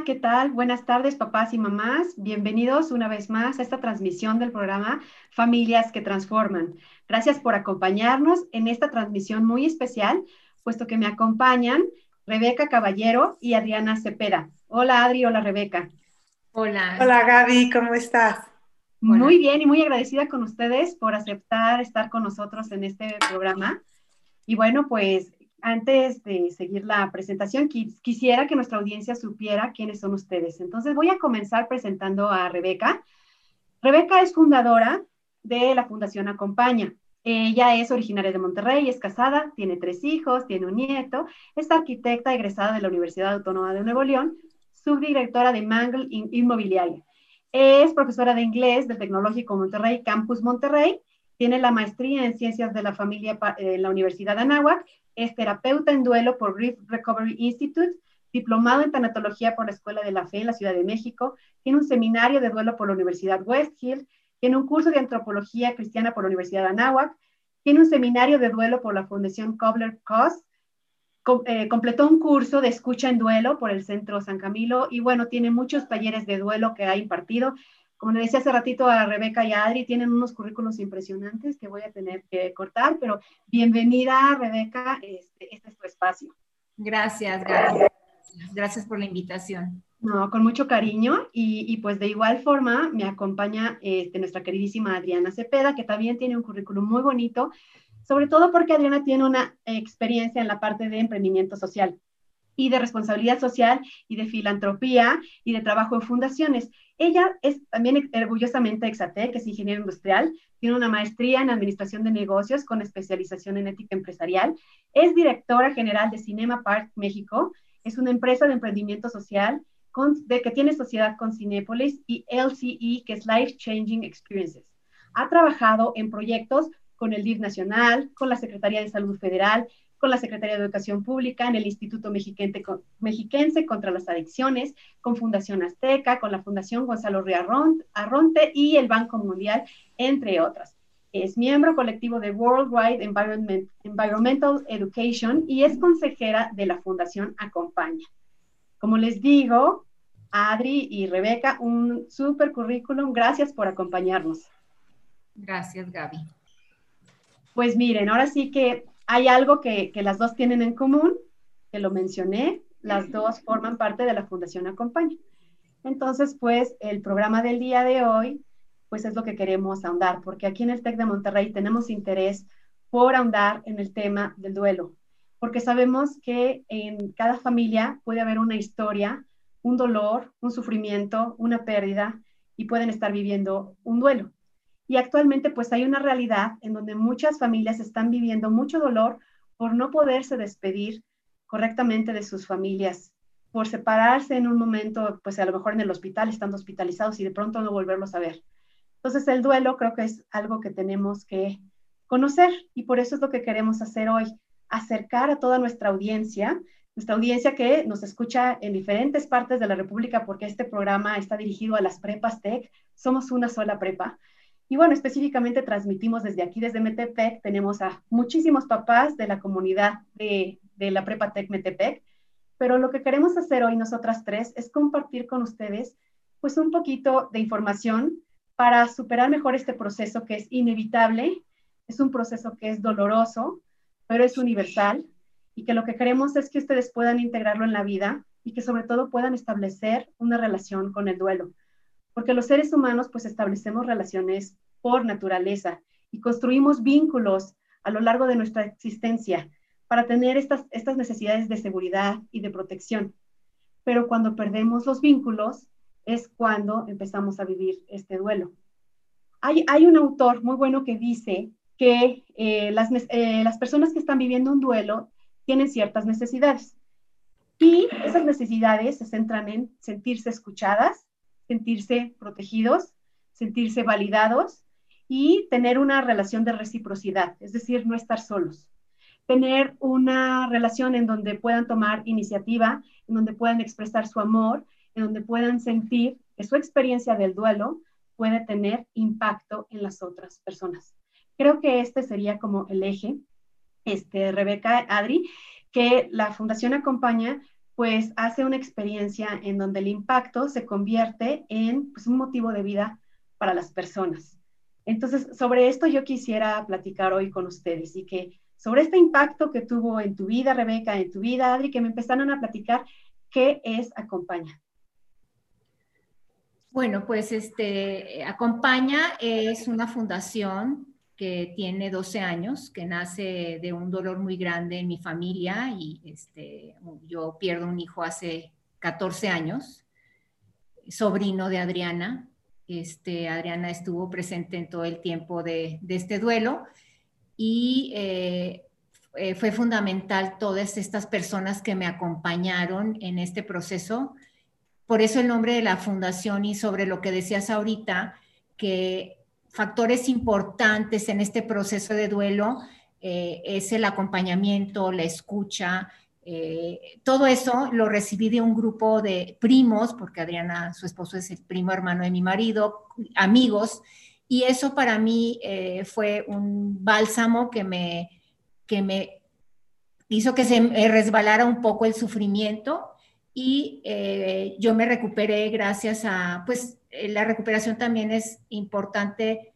¿qué tal? Buenas tardes, papás y mamás. Bienvenidos una vez más a esta transmisión del programa Familias que Transforman. Gracias por acompañarnos en esta transmisión muy especial, puesto que me acompañan Rebeca Caballero y Adriana Cepeda. Hola, Adri. Hola, Rebeca. Hola. Hola, Gaby. ¿Cómo estás? Muy bien y muy agradecida con ustedes por aceptar estar con nosotros en este programa. Y bueno, pues antes de seguir la presentación, quisiera que nuestra audiencia supiera quiénes son ustedes. Entonces voy a comenzar presentando a Rebeca. Rebeca es fundadora de la Fundación Acompaña. Ella es originaria de Monterrey, es casada, tiene tres hijos, tiene un nieto, es arquitecta egresada de la Universidad Autónoma de Nuevo León, subdirectora de Mangle Inmobiliaria. Es profesora de inglés del Tecnológico Monterrey, Campus Monterrey, tiene la maestría en Ciencias de la Familia en la Universidad de Anáhuac es terapeuta en duelo por Grief Recovery Institute, diplomado en tanatología por la Escuela de la Fe en la Ciudad de México, tiene un seminario de duelo por la Universidad West Hill, tiene un curso de antropología cristiana por la Universidad de Anáhuac, tiene un seminario de duelo por la Fundación Kobler Cos, eh, completó un curso de escucha en duelo por el Centro San Camilo y bueno, tiene muchos talleres de duelo que ha impartido como le decía hace ratito a Rebeca y a Adri, tienen unos currículos impresionantes que voy a tener que cortar, pero bienvenida, Rebeca, este, este es tu espacio. Gracias, gracias. Gracias por la invitación. No, con mucho cariño y, pues de igual forma me acompaña este, nuestra queridísima Adriana Cepeda, que también tiene un currículum muy bonito, sobre todo porque Adriana tiene una experiencia en la parte de emprendimiento social y de responsabilidad social y de filantropía y de trabajo en fundaciones. Ella es también orgullosamente Exatec, es ingeniera industrial, tiene una maestría en administración de negocios con especialización en ética empresarial, es directora general de Cinema Park México, es una empresa de emprendimiento social de, que tiene sociedad con Cinépolis y LCE, que es Life Changing Experiences. Ha trabajado en proyectos con el DIF Nacional, con la Secretaría de Salud Federal, con la Secretaría de Educación Pública, en el Instituto Mexiquense contra las Adicciones, con Fundación Azteca, con la Fundación Gonzalo Arronte y el Banco Mundial, entre otras. Es miembro colectivo de Worldwide Environmental Education y es consejera de la Fundación Acompaña. Como les digo, Adri y Rebeca, un súper currículum. Gracias por acompañarnos. Gracias, Gaby. Pues miren, ahora sí que hay algo que, las dos tienen en común, que lo mencioné, las dos forman parte de la Fundación Acompaña. Entonces, pues el programa del día de hoy, pues es lo que queremos ahondar, porque aquí en el TEC de Monterrey tenemos interés por ahondar en el tema del duelo, porque sabemos que en cada familia puede haber una historia, un dolor, un sufrimiento, una pérdida, y pueden estar viviendo un duelo. Y actualmente pues hay una realidad en donde muchas familias están viviendo mucho dolor por no poderse despedir correctamente de sus familias, por separarse en un momento, pues a lo mejor en el hospital, estando hospitalizados y de pronto no volverlos a ver. Entonces el duelo creo que es algo que tenemos que conocer y por eso es lo que queremos hacer hoy, acercar a toda nuestra audiencia, nuestra audiencia que nos escucha en diferentes partes de la República porque este programa está dirigido a las prepas TEC, somos una sola prepa. Y bueno, específicamente transmitimos desde aquí, desde Metepec, tenemos a muchísimos papás de la comunidad de, de la Prepa Tec Metepec, pero lo que queremos hacer hoy nosotras tres es compartir con ustedes pues un poquito de información para superar mejor este proceso que es inevitable, es un proceso que es doloroso, pero es universal y que lo que queremos es que ustedes puedan integrarlo en la vida y que sobre todo puedan establecer una relación con el duelo porque los seres humanos pues establecemos relaciones por naturaleza y construimos vínculos a lo largo de nuestra existencia para tener estas, estas necesidades de seguridad y de protección. Pero cuando perdemos los vínculos es cuando empezamos a vivir este duelo. Hay, hay un autor muy bueno que dice que eh, las, eh, las personas que están viviendo un duelo tienen ciertas necesidades. Y esas necesidades se centran en sentirse escuchadas, sentirse protegidos, sentirse validados y tener una relación de reciprocidad, es decir, no estar solos. Tener una relación en donde puedan tomar iniciativa, en donde puedan expresar su amor, en donde puedan sentir que su experiencia del duelo puede tener impacto en las otras personas. Creo que este sería como el eje, este, Rebeca, Adri, que la Fundación acompaña pues hace una experiencia en donde el impacto se convierte en pues, un motivo de vida para las personas. Entonces, sobre esto yo quisiera platicar hoy con ustedes y que sobre este impacto que tuvo en tu vida, Rebeca, en tu vida, Adri, que me empezaron a platicar, ¿qué es Acompaña? Bueno, pues este, Acompaña es una fundación que tiene 12 años, que nace de un dolor muy grande en mi familia y este, yo pierdo un hijo hace 14 años, sobrino de Adriana. Este, Adriana estuvo presente en todo el tiempo de, este duelo y eh, eh, fue fundamental todas estas personas que me acompañaron en este proceso. Por eso el nombre de la fundación y sobre lo que decías ahorita, que factores importantes en este proceso de duelo eh, es el acompañamiento, la escucha. Eh, todo eso lo recibí de un grupo de primos, porque Adriana, su esposo, es el primo hermano de mi marido, amigos, y eso para mí eh, fue un bálsamo que me, que me hizo que se resbalara un poco el sufrimiento y yo me recuperé gracias a, pues, eh, la recuperación también es importante,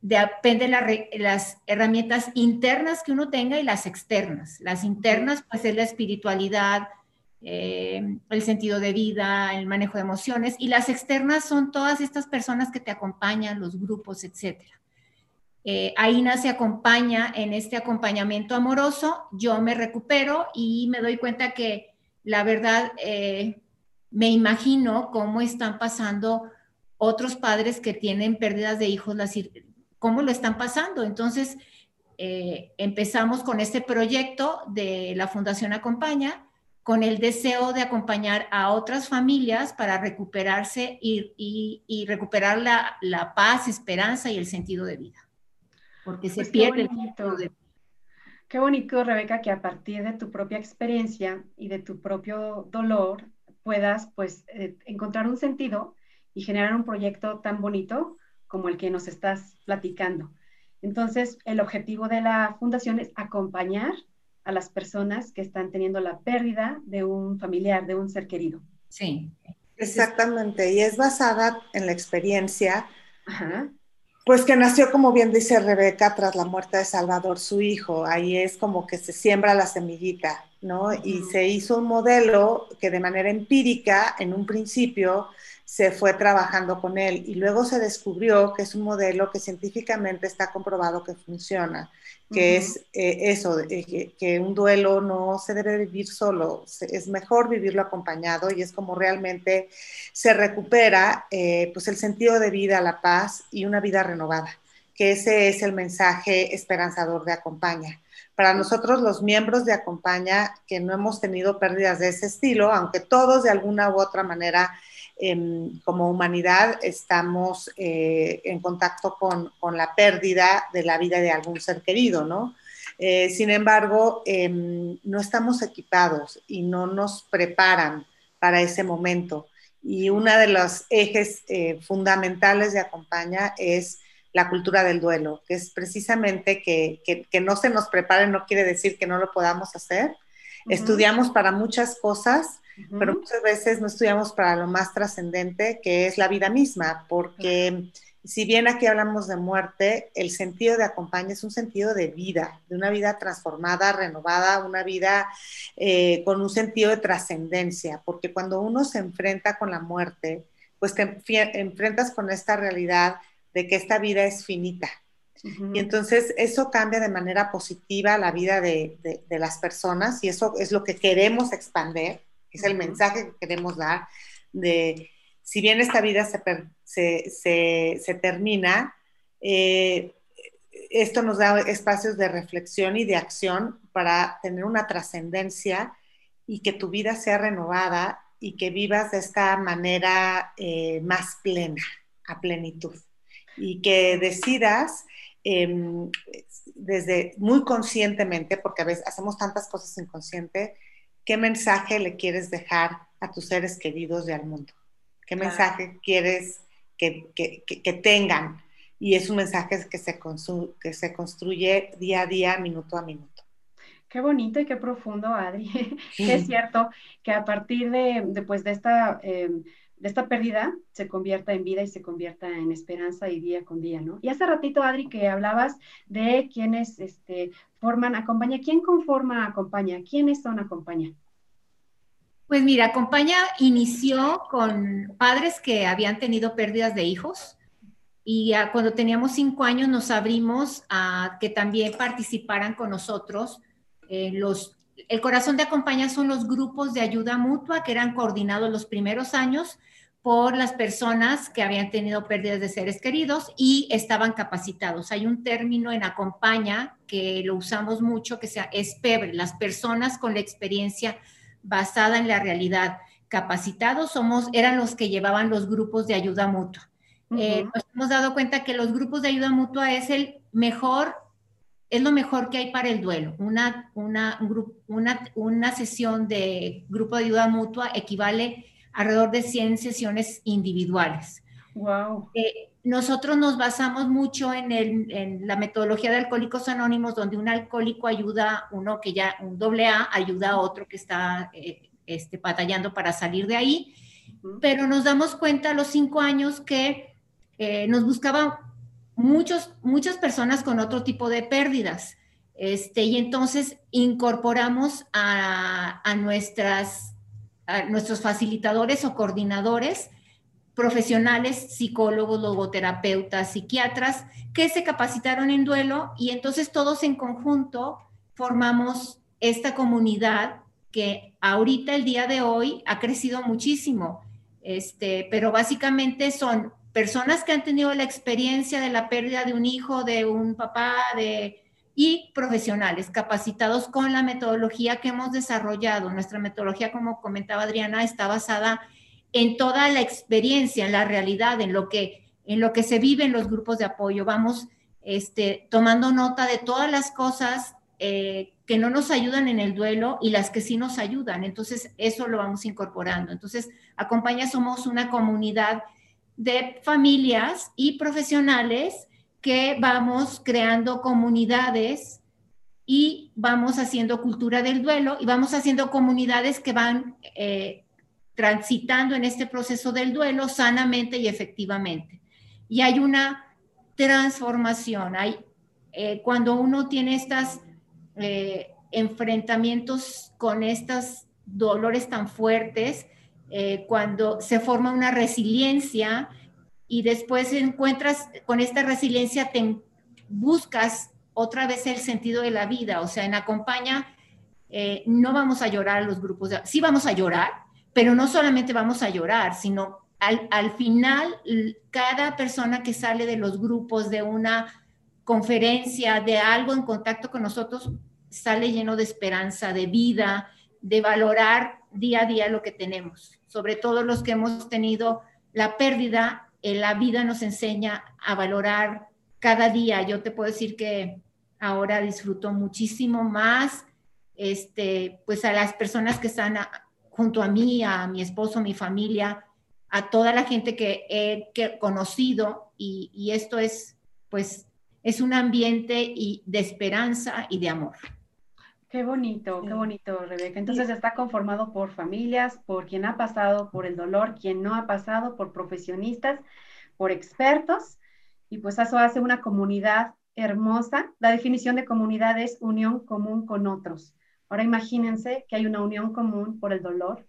depende de las herramientas internas que uno tenga y las externas. Las internas, pues es la espiritualidad, eh, el sentido de vida, el manejo de emociones, y las externas son todas estas personas que te acompañan, los grupos, etc. Eh, ahí nace acompaña en este acompañamiento amoroso, yo me recupero y me doy cuenta que la verdad me imagino cómo están pasando otros padres que tienen pérdidas de hijos, cómo lo están pasando. Entonces, eh, empezamos con este proyecto de la Fundación Acompaña, con el deseo de acompañar a otras familias para recuperarse y, recuperar la, paz, esperanza y el sentido de vida. Porque se pues pierde el sentido de vida. Qué bonito, Rebeca, que a partir de tu propia experiencia y de tu propio dolor puedas pues eh, encontrar un sentido y generar un proyecto tan bonito como el que nos estás platicando. Entonces, el objetivo de la fundación es acompañar a las personas que están teniendo la pérdida de un familiar, de un ser querido. Sí. Exactamente, y es basada en la experiencia, pues que nació, como bien dice Rebeca, tras la muerte de Salvador, su hijo. Ahí es como que se siembra la semillita, ¿no? Y se hizo un modelo que de manera empírica, en un principio, se fue trabajando con él y luego se descubrió que es un modelo que científicamente está comprobado que funciona, que es eh, eso, que, un duelo no se debe vivir solo, es mejor vivirlo acompañado y es como realmente se recupera eh, pues el sentido de vida, la paz y una vida renovada, que ese es el mensaje esperanzador de Acompaña. Para nosotros los miembros de Acompaña que no hemos tenido pérdidas de ese estilo, aunque todos de alguna u otra manera como humanidad estamos eh, en contacto con, la pérdida de la vida de algún ser querido, ¿no? Eh, sin embargo, em, no estamos equipados y no nos preparan para ese momento. Y uno de los ejes eh, fundamentales de Acompaña es la cultura del duelo, que es precisamente que, no se nos prepare, no quiere decir que no lo podamos hacer. Estudiamos para muchas cosas, pero muchas veces no estudiamos para lo más trascendente, que es la vida misma, porque si bien aquí hablamos de muerte, el sentido de acompaña es un sentido de vida, de una vida transformada, renovada, una vida eh, con un sentido de trascendencia, porque cuando uno se enfrenta con la muerte, pues te enfrentas con esta realidad de que esta vida es finita. Y entonces eso cambia de manera positiva la vida de, de, las personas y eso es lo que queremos expandir es el mensaje que queremos dar de, si bien esta vida se, se, termina, eh, esto nos da espacios de reflexión y de acción para tener una trascendencia y que tu vida sea renovada y que vivas de esta manera eh, más plena, a plenitud. Y que decidas em, desde muy conscientemente, porque a veces hacemos tantas cosas inconsciente, ¿qué mensaje le quieres dejar a tus seres queridos y al mundo? ¿Qué mensaje quieres que, tengan? Y es un mensaje que se, que se construye día a día, minuto a minuto. Qué bonito y qué profundo, Adri. es cierto que a partir de, de, de esta, em, esta pérdida se convierta en vida y se convierta en esperanza y día con día, ¿no? Y hace ratito, Adri, que hablabas de quienes este, forman Acompaña. ¿Quién conforma Acompaña? ¿Quiénes son Acompaña? Pues mira, Acompaña inició con padres que habían tenido pérdidas de hijos y cuando teníamos cinco años nos abrimos a que también participaran con nosotros eh, los, el corazón de acompaña son los grupos de ayuda mutua que eran coordinados los primeros años por las personas que habían tenido pérdidas de seres queridos y estaban capacitados. Hay un término en acompaña que lo usamos mucho que sea es PEBRE, las personas con la experiencia basada en la realidad. Capacitados somos, eran los que llevaban los grupos de ayuda mutua. Eh, nos hemos dado cuenta que los grupos de ayuda mutua es el mejor es lo mejor que hay para el duelo. Una, una, una, una sesión de grupo de ayuda mutua equivale a alrededor de 100 sesiones individuales. Wow. Eh, nosotros nos basamos mucho en, el, en, la metodología de Alcohólicos Anónimos, donde un alcohólico ayuda, uno que ya, un doble A, ayuda a otro que está eh, este, batallando para salir de ahí. Pero nos damos cuenta a los cinco años que eh, nos buscaban muchos, muchas personas con otro tipo de pérdidas. Este, y entonces incorporamos a, nuestras, a nuestros facilitadores o coordinadores profesionales, psicólogos, logoterapeutas, psiquiatras, que se capacitaron en duelo y entonces todos en conjunto formamos esta comunidad que ahorita, el día de hoy, ha crecido muchísimo. Este, pero básicamente son personas que han tenido la experiencia de la pérdida de un hijo, de un papá, de, y profesionales capacitados con la metodología que hemos desarrollado. Nuestra metodología, como comentaba Adriana, está basada en toda la experiencia, en la realidad, en lo que, en lo que se vive en los grupos de apoyo. Vamos este, tomando nota de todas las cosas eh, que no nos ayudan en el duelo y las que sí nos ayudan. Entonces, eso lo vamos incorporando. Entonces, acompaña, somos una comunidad de familias y profesionales que vamos creando comunidades y vamos haciendo cultura del duelo y vamos haciendo comunidades que van eh, transitando en este proceso del duelo sanamente y efectivamente. Y hay una transformación, hay, eh, cuando uno tiene estos eh, enfrentamientos con estos dolores tan fuertes, eh, cuando se forma una resiliencia y después encuentras con esta resiliencia, te buscas otra vez el sentido de la vida. O sea, en Acompaña eh, no vamos a llorar los grupos, de, sí vamos a llorar, pero no solamente vamos a llorar, sino al, al final cada persona que sale de los grupos, de una conferencia, de algo en contacto con nosotros, sale lleno de esperanza, de vida, de valorar día a día lo que tenemos sobre todo los que hemos tenido la pérdida, en la vida nos enseña a valorar cada día. Yo te puedo decir que ahora disfruto muchísimo más, este, pues a las personas que están junto a mí, a mi esposo, mi familia, a toda la gente que he conocido y, y esto es, pues, es un ambiente y de esperanza y de amor. Qué bonito, qué bonito, Rebeca. Entonces está conformado por familias, por quien ha pasado por el dolor, quien no ha pasado, por profesionistas, por expertos, y pues eso hace una comunidad hermosa. La definición de comunidad es unión común con otros. Ahora imagínense que hay una unión común por el dolor,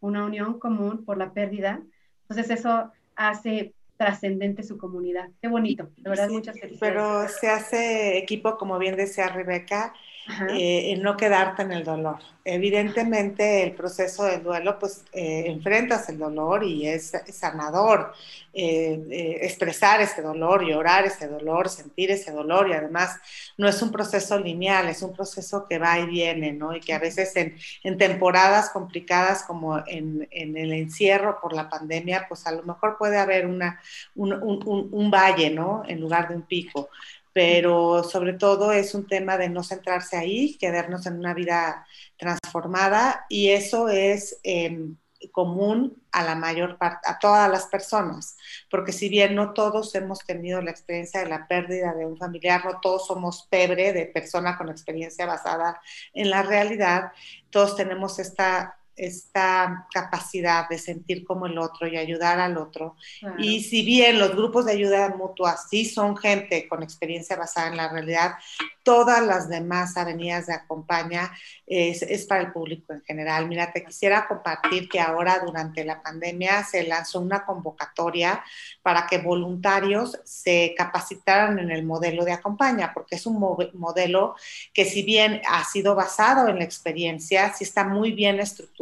una unión común por la pérdida. Entonces eso hace trascendente su comunidad. Qué bonito, de verdad, muchas felicidades. Pero se hace equipo, como bien decía Rebeca, eh, en no quedarte en el dolor. Evidentemente el proceso del duelo, pues eh, enfrentas el dolor y es, sanador eh, expresar ese dolor, llorar ese dolor, sentir ese dolor y además no es un proceso lineal, es un proceso que va y viene, ¿no? Y que a veces en, en temporadas complicadas como en, en, el encierro por la pandemia, pues a lo mejor puede haber una, un, un, un valle, ¿no? En lugar de un pico pero sobre todo es un tema de no centrarse ahí, quedarnos en una vida transformada y eso es em, común a la mayor parte, a todas las personas, porque si bien no todos hemos tenido la experiencia de la pérdida de un familiar, no todos somos pebre de persona con experiencia basada en la realidad, todos tenemos esta esta capacidad de sentir como el otro y ayudar al otro. Y si bien los grupos de ayuda mutua sí son gente con experiencia basada en la realidad, todas las demás avenidas de acompaña es, es, para el público en general. Mira, te quisiera compartir que ahora durante la pandemia se lanzó una convocatoria para que voluntarios se capacitaran en el modelo de acompaña, porque es un modelo que si bien ha sido basado en la experiencia, sí está muy bien estructurado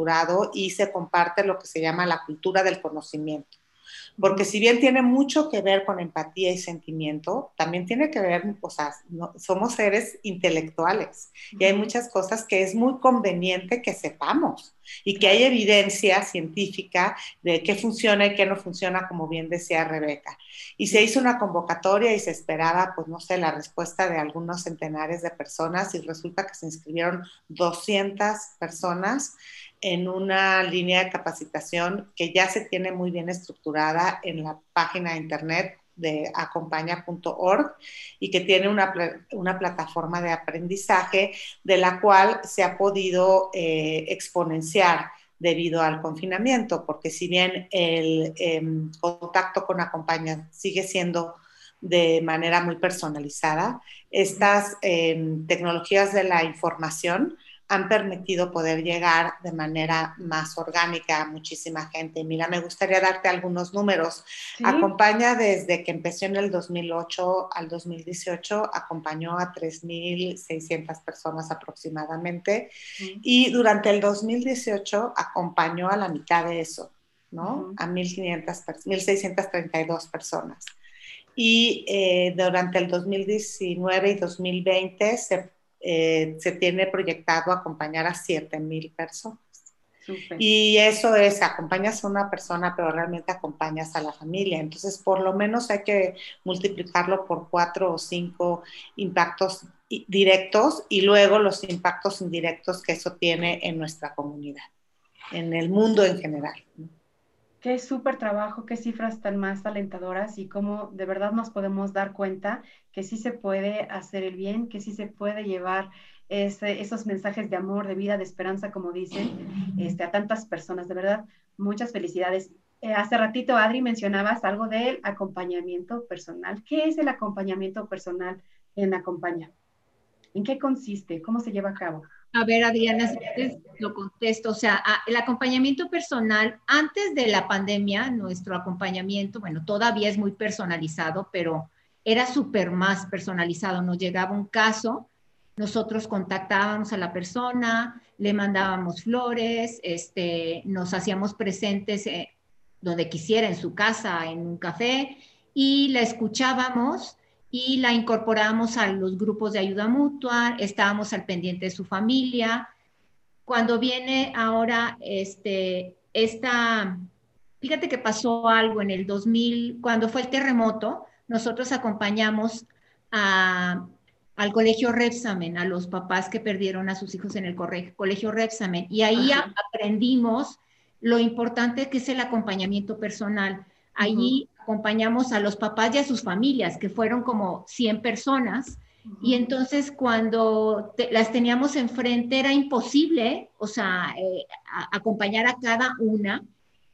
y se comparte lo que se llama la cultura del conocimiento. Porque si bien tiene mucho que ver con empatía y sentimiento, también tiene que ver, o sea, somos seres intelectuales y hay muchas cosas que es muy conveniente que sepamos y que hay evidencia científica de qué funciona y qué no funciona, como bien decía Rebeca. Y se hizo una convocatoria y se esperaba, pues no sé, la respuesta de algunos centenares de personas y resulta que se inscribieron 200 personas en una línea de capacitación que ya se tiene muy bien estructurada en la página de internet de acompaña.org y que tiene una, una, plataforma de aprendizaje de la cual se ha podido eh, exponenciar debido al confinamiento, porque si bien el em, contacto con Acompaña sigue siendo de manera muy personalizada, estas em, tecnologías de la información han permitido poder llegar de manera más orgánica a muchísima gente. Mira, me gustaría darte algunos números. Acompaña desde que empezó en el 2008 al 2018, acompañó a 3.600 personas aproximadamente y durante el 2018 acompañó a la mitad de eso, ¿no? A 1.500, 1.632 personas. Y eh, durante el 2019 y 2020 se eh, se tiene proyectado acompañar a 7 mil personas. Y eso es, acompañas a una persona, pero realmente acompañas a la familia. Entonces, por lo menos hay que multiplicarlo por cuatro o cinco impactos directos y luego los impactos indirectos que eso tiene en nuestra comunidad, en el mundo en general. Qué súper trabajo, qué cifras tan más alentadoras y cómo de verdad nos podemos dar cuenta que sí se puede hacer el bien, que sí se puede llevar esos mensajes de amor, de vida, de esperanza, como dicen, este, a tantas personas. De verdad, muchas felicidades. Eh, hace ratito, Adri, mencionabas algo del acompañamiento personal. ¿Qué es el acompañamiento personal en Acompaña? ¿En qué consiste? ¿Cómo se lleva a cabo? A ver, Adriana, si lo contesto. O sea, el acompañamiento personal, antes de la pandemia, nuestro acompañamiento, bueno, todavía es muy personalizado, pero era súper más personalizado. Nos llegaba un caso, nosotros contactábamos a la persona, le mandábamos flores, este, nos hacíamos presentes eh, donde quisiera, en su casa, en un café, y la escuchábamos y la incorporamos a los grupos de ayuda mutua, estábamos al pendiente de su familia. Cuando viene ahora este, esta, fíjate que pasó algo en el 2000, cuando fue el terremoto, nosotros acompañamos al colegio Repsamen, a los papás que perdieron a sus hijos en el colegio Repsamen, y ahí aprendimos lo importante que es el acompañamiento personal. Allí acompañamos a los papás y a sus familias, que fueron como 100 personas, y entonces cuando las teníamos enfrente era imposible, o sea, eh, acompañar a cada una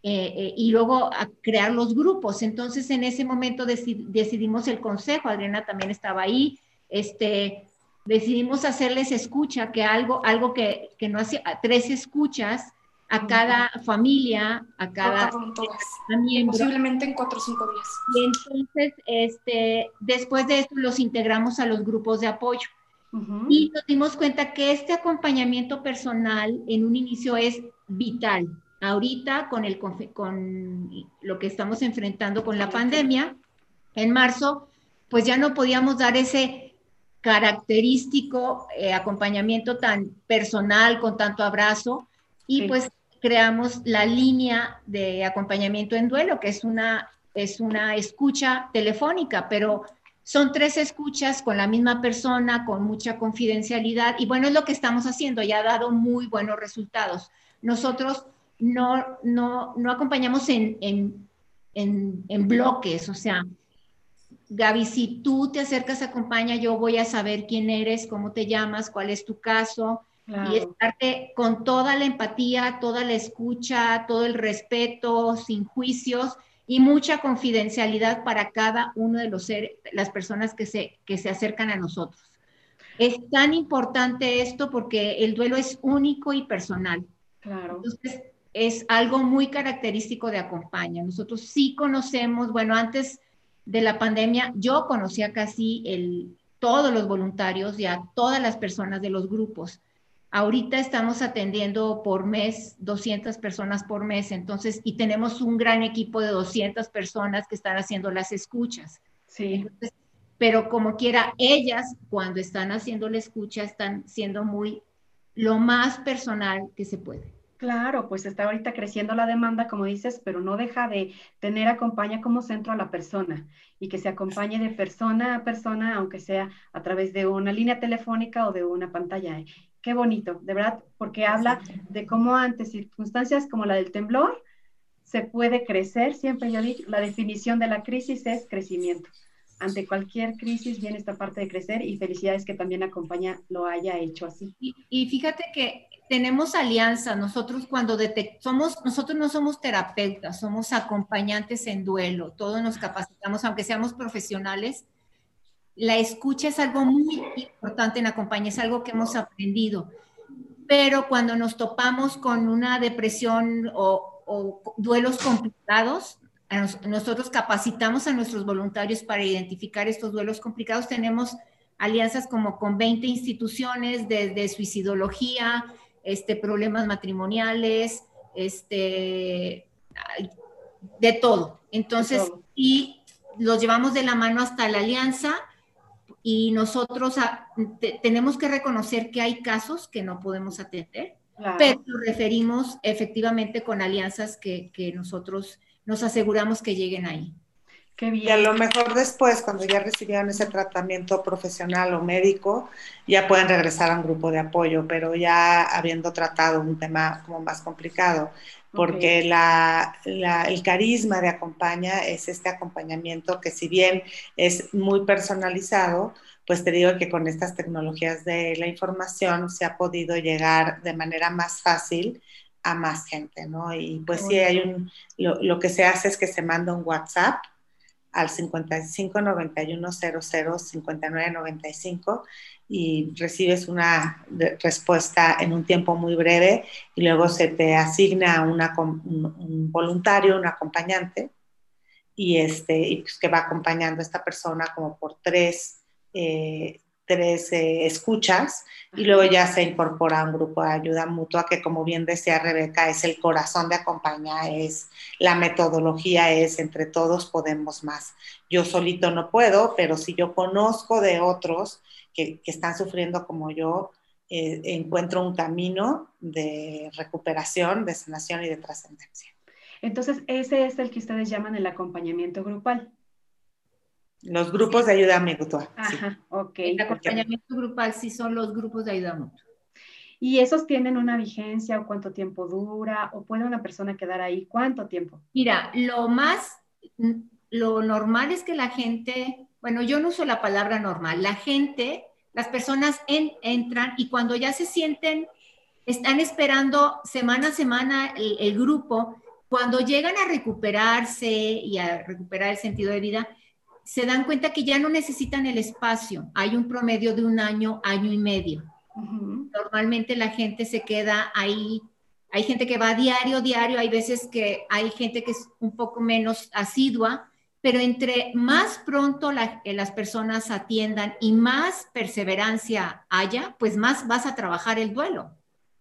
eh, eh, y luego a crear los grupos. Entonces en ese momento decidimos el consejo, Adriana también estaba ahí, este, decidimos hacerles escucha, que algo, algo que, que no hacía, tres escuchas a cada familia, a cada, miembro. Posiblemente en cuatro o cinco días. Y entonces, este, después de esto, los integramos a los grupos de apoyo. Y nos dimos cuenta que este acompañamiento personal en un inicio es vital. Ahorita, con, el, con lo que estamos enfrentando con la pandemia, en marzo, pues ya no podíamos dar ese característico eh, acompañamiento tan personal, con tanto abrazo, y pues creamos la línea de acompañamiento en duelo, que es una, es una escucha telefónica, pero son tres escuchas con la misma persona, con mucha confidencialidad, y bueno, es lo que estamos haciendo, ya ha dado muy buenos resultados. Nosotros no, no, no acompañamos en, en, en, bloques, o sea, Gaby, si tú te acercas, acompaña, yo voy a saber quién eres, cómo te llamas, cuál es tu caso, y estarte con toda la empatía, toda la escucha, todo el respeto, sin juicios y mucha confidencialidad para cada uno de los seres, las personas que se, que se acercan a nosotros. Es tan importante esto porque el duelo es único y personal. Claro. Entonces, es algo muy característico de Acompaña. Nosotros sí conocemos, bueno, antes de la pandemia, yo conocía casi el, todos los voluntarios y a todas las personas de los grupos. Ahorita estamos atendiendo por mes 200 personas por mes, entonces, y tenemos un gran equipo de 200 personas que están haciendo las escuchas. Sí. pero como quiera, ellas cuando están haciendo la escucha están siendo muy lo más personal que se puede. Claro, pues está ahorita creciendo la demanda, como dices, pero no deja de tener acompaña como centro a la persona y que se acompañe de persona a persona, aunque sea a través de una línea telefónica o de una pantalla. Qué bonito, de verdad, porque habla de cómo ante circunstancias como la del temblor se puede crecer. Siempre yo digo, la definición de la crisis es crecimiento. Ante cualquier crisis viene esta parte de crecer y felicidades que también acompaña lo haya hecho así. Y, fíjate que tenemos alianza. Nosotros cuando somos, nosotros no somos terapeutas, somos acompañantes en duelo. Todos nos capacitamos, aunque seamos profesionales, la escucha es algo muy importante en la compañía, es algo que hemos aprendido. Pero cuando nos topamos con una depresión o, duelos complicados, nosotros capacitamos a nuestros voluntarios para identificar estos duelos complicados. Tenemos alianzas como con 20 instituciones desde suicidología, este, problemas matrimoniales, este, de todo. Entonces, y los llevamos de la mano hasta la alianza y nosotros tenemos que reconocer que hay casos que no podemos atender, pero lo referimos efectivamente con alianzas que, que, nosotros nos aseguramos que lleguen ahí. Qué bien. Y a lo mejor después, cuando ya recibieron ese tratamiento profesional o médico, ya pueden regresar a un grupo de apoyo, pero ya habiendo tratado un tema como más complicado porque la, el carisma de Acompaña es este acompañamiento que si bien es muy personalizado, pues te digo que con estas tecnologías de la información se ha podido llegar de manera más fácil a más gente, ¿no? Y pues sí, hay un, lo, lo, que se hace es que se manda un WhatsApp al 55 91 00 59 95 y recibes una respuesta en un tiempo muy breve y luego se te asigna un, voluntario, un acompañante y, este, y pues que va acompañando a esta persona como por tres, eh, tres eh, escuchas y luego ya se incorpora a un grupo de ayuda mutua que como bien decía Rebeca es el corazón de acompañar, es la metodología es entre todos podemos más. Yo solito no puedo, pero si yo conozco de otros que, están sufriendo como yo, eh, encuentro un camino de recuperación, de sanación y de trascendencia. Entonces, ese es el que ustedes llaman el acompañamiento grupal. Los grupos de ayuda mutua. Ajá, ok. El acompañamiento grupal sí son los grupos de ayuda mutua. ¿Y esos tienen una vigencia o cuánto tiempo dura? ¿O puede una persona quedar ahí cuánto tiempo? Mira, lo más, lo normal es que la gente bueno, yo no uso la palabra normal, la gente, las personas entran y cuando ya se sienten, están esperando semana a semana el, grupo, cuando llegan a recuperarse y a recuperar el sentido de vida, se dan cuenta que ya no necesitan el espacio. Hay un promedio de un año, año y medio. Normalmente la gente se queda ahí. Hay gente que va diario, diario. Hay veces que hay gente que es un poco menos asidua, pero entre más pronto eh, las personas atiendan y más perseverancia haya, pues más vas a trabajar el duelo.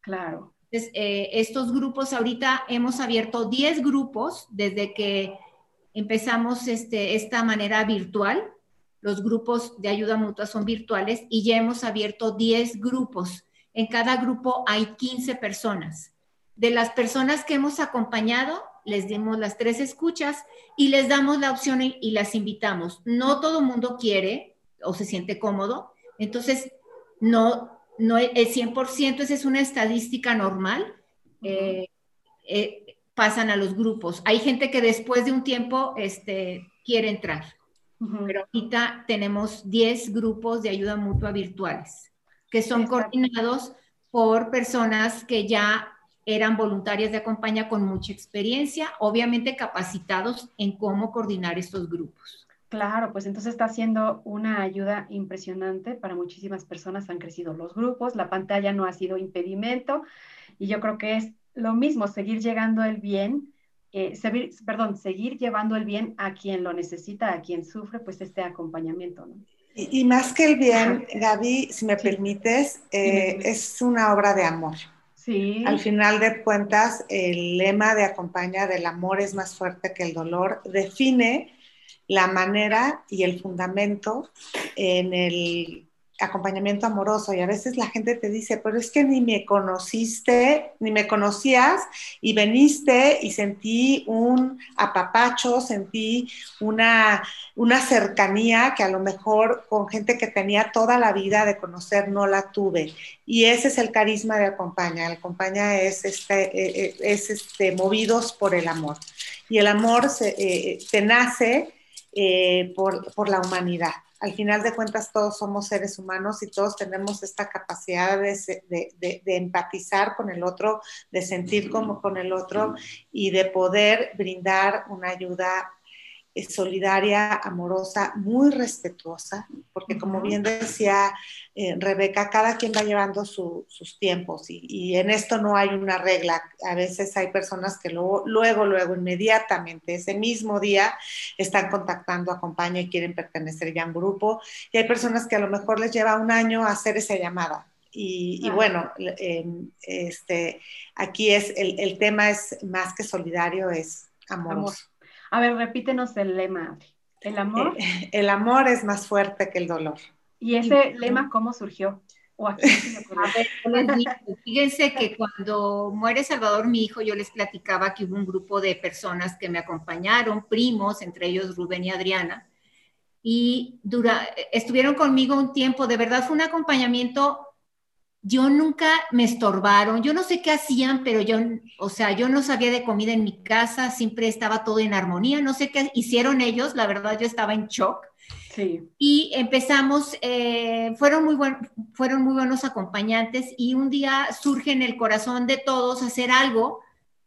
Claro. Entonces, eh, estos grupos, ahorita hemos abierto 10 grupos desde que empezamos este, esta manera virtual. Los grupos de ayuda mutua son virtuales y ya hemos abierto 10 grupos. En cada grupo hay 15 personas. De las personas que hemos acompañado, les dimos las tres escuchas y les damos la opción y, las invitamos. No todo el mundo quiere o se siente cómodo, entonces no, no el 100%, esa es una estadística normal. Eh, eh, pasan a los grupos. Hay gente que después de un tiempo este, quiere entrar, pero ahorita tenemos 10 grupos de ayuda mutua virtuales que son coordinados por personas que ya eran voluntarias de acompaña con mucha experiencia, obviamente capacitados en cómo coordinar estos grupos. Claro, pues entonces está siendo una ayuda impresionante para muchísimas personas. Han crecido los grupos, la pantalla no ha sido impedimento y yo creo que es lo mismo, seguir llegando el bien, eh, seguir, perdón, seguir llevando el bien a quien lo necesita, a quien sufre, pues este acompañamiento. ¿no? Y, más que el bien, Gaby, si me permites, eh, es una obra de amor. Sí. Al final de cuentas, el lema de acompaña del amor es más fuerte que el dolor define la manera y el fundamento en el acompañamiento amoroso y a veces la gente te dice, pero es que ni me conociste, ni me conocías y veniste y sentí un apapacho, sentí una, una cercanía que a lo mejor con gente que tenía toda la vida de conocer no la tuve. Y ese es el carisma de Acompaña. El Acompaña es, este, eh, eh, es este, movidos por el amor. Y el amor se, eh, te nace por, por la humanidad al final de cuentas todos somos seres humanos y todos tenemos esta capacidad de, empatizar con el otro, de sentir como con el otro y de poder brindar una ayuda solidaria, amorosa, muy respetuosa, porque como bien decía eh, Rebeca, cada quien va llevando sus tiempos y, en esto no hay una regla. A veces hay personas que luego, luego, luego, inmediatamente, ese mismo día, están contactando, acompaña y quieren pertenecer ya a un grupo. Y hay personas que a lo mejor les lleva un año hacer esa llamada. Y, bueno, em, este, aquí es, el, tema es más que solidario, es amoroso. A ver, repítenos el lema. El amor. Eh, el amor es más fuerte que el dolor. ¿Y ese lema cómo surgió? ¿O aquí a ver, fíjense que cuando muere Salvador, mi hijo, yo les platicaba que hubo un grupo de personas que me acompañaron, primos, entre ellos Rubén y Adriana, y dura, estuvieron conmigo un tiempo, de verdad fue un acompañamiento yo nunca me estorbaron, yo no sé qué hacían, pero yo, o sea, yo no sabía de comida en mi casa, siempre estaba todo en armonía, no sé qué hicieron ellos, la verdad yo estaba en shock. Sí. Y empezamos, eh, fueron, muy buen, fueron muy buenos acompañantes y un día surge en el corazón de todos hacer algo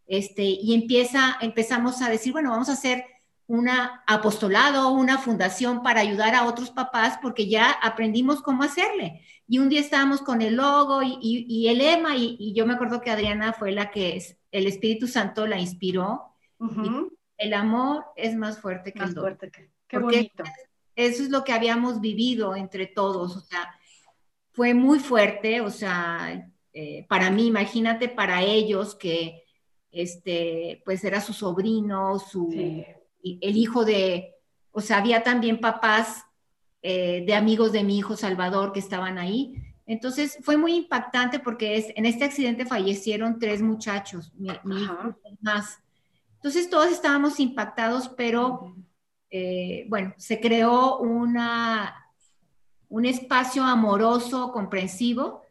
este, y empieza, empezamos a decir, bueno, vamos a hacer un apostolado, una fundación para ayudar a otros papás porque ya aprendimos cómo hacerle. Y un día estábamos con el logo y, el lema, y, yo me acuerdo que Adriana fue la que el Espíritu Santo la inspiró. el amor es más fuerte que el dolor. qué bonito. Eso es lo que habíamos vivido entre todos, o sea, fue muy fuerte, o sea, eh, para mí, imagínate para ellos que, este, pues era su sobrino, su, el hijo de, o sea, había también papás eh, de amigos de mi hijo Salvador que estaban ahí. Entonces fue muy impactante porque es, en este accidente fallecieron tres muchachos, mi, hijo más. Entonces todos estábamos impactados, pero eh, bueno, se creó una, un espacio amoroso, comprensivo,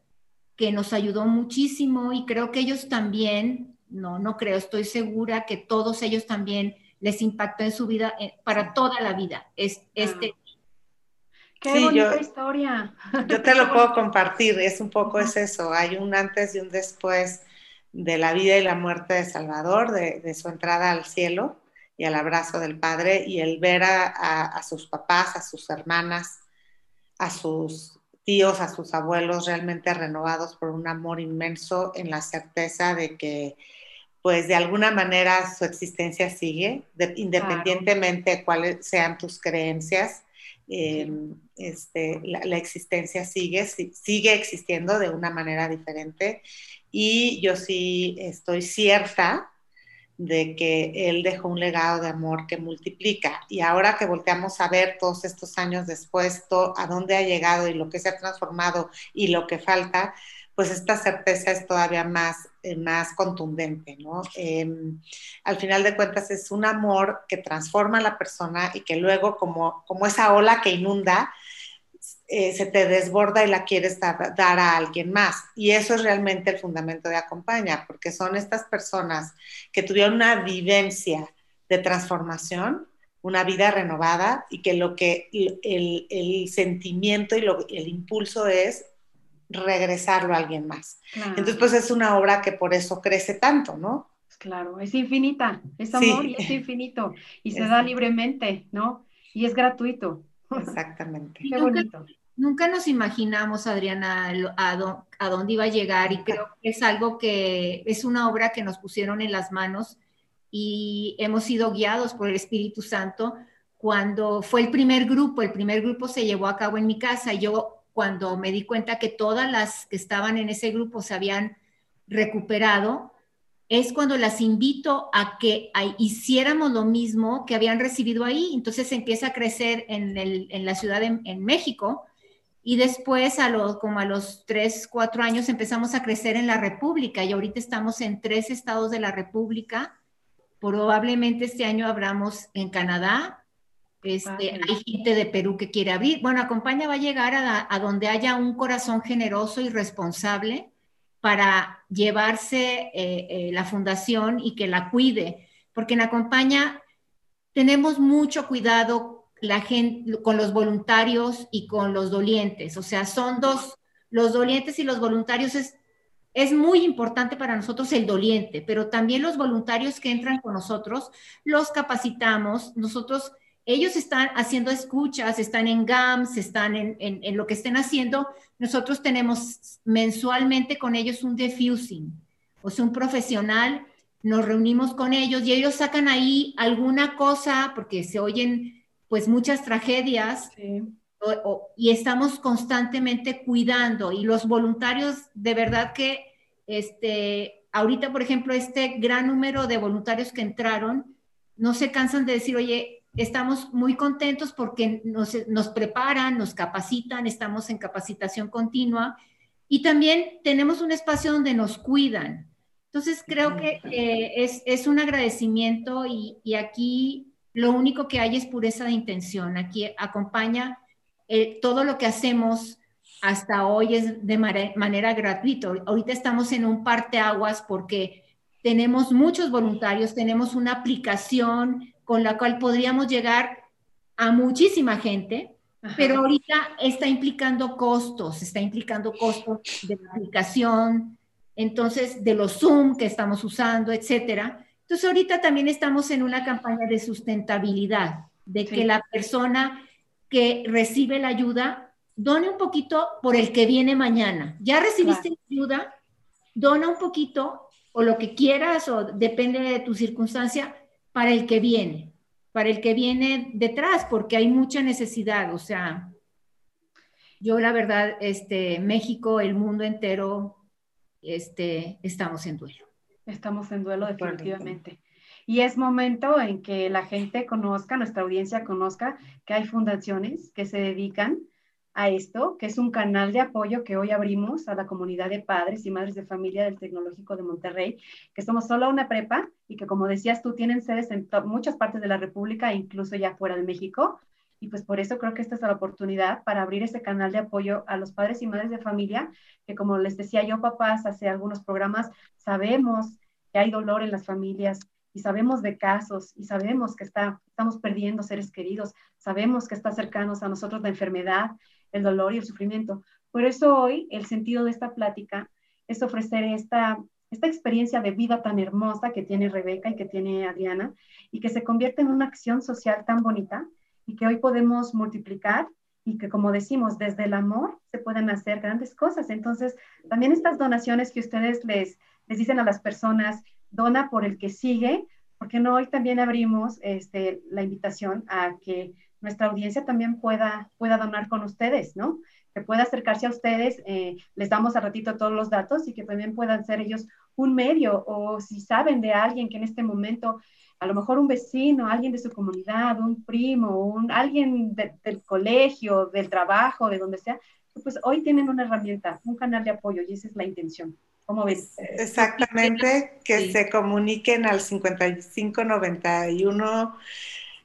que nos ayudó muchísimo y creo que ellos también, no, no creo, estoy segura que todos ellos también les impactó en su vida eh, para toda la vida. Es, este Qué bonita historia. Yo te lo puedo compartir, es un poco es eso, hay un antes y un después de la vida y la muerte de Salvador, de, su entrada al cielo y al abrazo del Padre y el ver a, sus papás, a sus hermanas, a sus tíos, a sus abuelos realmente renovados por un amor inmenso en la certeza de que pues de alguna manera su existencia sigue, independientemente de cuáles sean tus creencias Em, este, la, existencia sigue, sigue existiendo de una manera diferente y yo sí estoy cierta de que él dejó un legado de amor que multiplica. Y ahora que volteamos a ver todos estos años después, a dónde ha llegado y lo que se ha transformado y lo que falta, pues esta certeza es todavía más, eh, más contundente, ¿no? Em, al final de cuentas es un amor que transforma a la persona y que luego como, como esa ola que inunda, eh, se te desborda y la quieres dar, a alguien más. Y eso es realmente el fundamento de Acompaña, porque son estas personas que tuvieron una vivencia de transformación, una vida renovada y que lo que el, el sentimiento y lo, el impulso es regresarlo a alguien más. Entonces, pues es una obra que por eso crece tanto, ¿no? Claro, es infinita, es amor y es infinito y se da libremente, ¿no? Y es gratuito. Exactamente. Qué bonito. Nunca, nos imaginamos, Adriana, a, a, dónde iba a llegar y creo que es algo que es una obra que nos pusieron en las manos y hemos sido guiados por el Espíritu Santo. Cuando fue el primer grupo, el primer grupo se llevó a cabo en mi casa. Yo cuando me di cuenta que todas las que estaban en ese grupo se habían recuperado, es cuando las invito a que hiciéramos lo mismo que habían recibido ahí. Entonces empieza a crecer en, la ciudad de, en México y después a los, como a los tres, cuatro años empezamos a crecer en la República y ahorita estamos en tres estados de la República. Probablemente este año abramos en Canadá, este, hay gente de Perú que quiere abrir. Bueno, Acompaña va a llegar a, donde haya un corazón generoso y responsable para llevarse eh, eh, la fundación y que la cuide, porque en Acompaña tenemos mucho cuidado la gente, con los voluntarios y con los dolientes. O sea, son dos, los dolientes y los voluntarios es, es muy importante para nosotros el doliente, pero también los voluntarios que entran con nosotros, los capacitamos, nosotros ellos están haciendo escuchas, están en GAMS, están en, lo que estén haciendo. Nosotros tenemos mensualmente con ellos un diffusing, o sea, un profesional. Nos reunimos con ellos y ellos sacan ahí alguna cosa, porque se oyen pues muchas tragedias. y estamos constantemente cuidando y los voluntarios de verdad que este ahorita por ejemplo este gran número de voluntarios que entraron no se cansan de decir oye estamos muy contentos porque nos, preparan, nos capacitan, estamos en capacitación continua y también tenemos un espacio donde nos cuidan. Entonces creo que es, un agradecimiento y, aquí lo único que hay es pureza de intención. Aquí acompaña eh, todo lo que hacemos hasta hoy es de manera gratuita. Ahorita estamos en un parteaguas porque tenemos muchos voluntarios, tenemos una aplicación con la cual podríamos llegar a muchísima gente, pero ahorita está implicando costos, está implicando costos de la aplicación, entonces de los Zoom que estamos usando, etcétera. Entonces ahorita también estamos en una campaña de sustentabilidad, de que la persona que recibe la ayuda done un poquito por el que viene mañana. Ya recibiste ayuda, dona un poquito o lo que quieras o depende de tu circunstancia, para el que viene, para el que viene detrás, porque hay mucha necesidad. O sea, yo la verdad, este, México, el mundo entero, este, estamos en duelo. Estamos en duelo definitivamente. Y es momento en que la gente conozca, nuestra audiencia conozca que hay fundaciones que se dedican a esto, que es un canal de apoyo que hoy abrimos a la comunidad de padres y madres de familia del Tecnológico de Monterrey, que somos solo una prepa y que, como decías tú, tienen sedes en muchas partes de la República, incluso ya fuera de México. Y pues por eso creo que esta es la oportunidad para abrir ese canal de apoyo a los padres y madres de familia, que como les decía yo, papás, hace algunos programas, sabemos que hay dolor en las familias, y sabemos de casos y sabemos que está, estamos perdiendo seres queridos, sabemos que está cercanos a nosotros la enfermedad el dolor y el sufrimiento. Por eso hoy el sentido de esta plática es ofrecer esta, esta experiencia de vida tan hermosa que tiene Rebeca y que tiene Adriana y que se convierte en una acción social tan bonita y que hoy podemos multiplicar y que como decimos, desde el amor se pueden hacer grandes cosas. Entonces, también estas donaciones que ustedes les, les dicen a las personas, dona por el que sigue, porque no hoy también abrimos este, la invitación a que nuestra audiencia también pueda, pueda donar con ustedes, ¿no? Que pueda acercarse a ustedes, eh, les damos a ratito todos los datos y que también puedan ser ellos un medio o si saben de alguien que en este momento, a lo mejor un vecino, alguien de su comunidad, un primo, un, alguien del colegio, del trabajo, de donde sea, pues hoy tienen una herramienta, un canal de apoyo y esa es la intención. ¿Cómo ves? Exactamente, que se comuniquen al 5591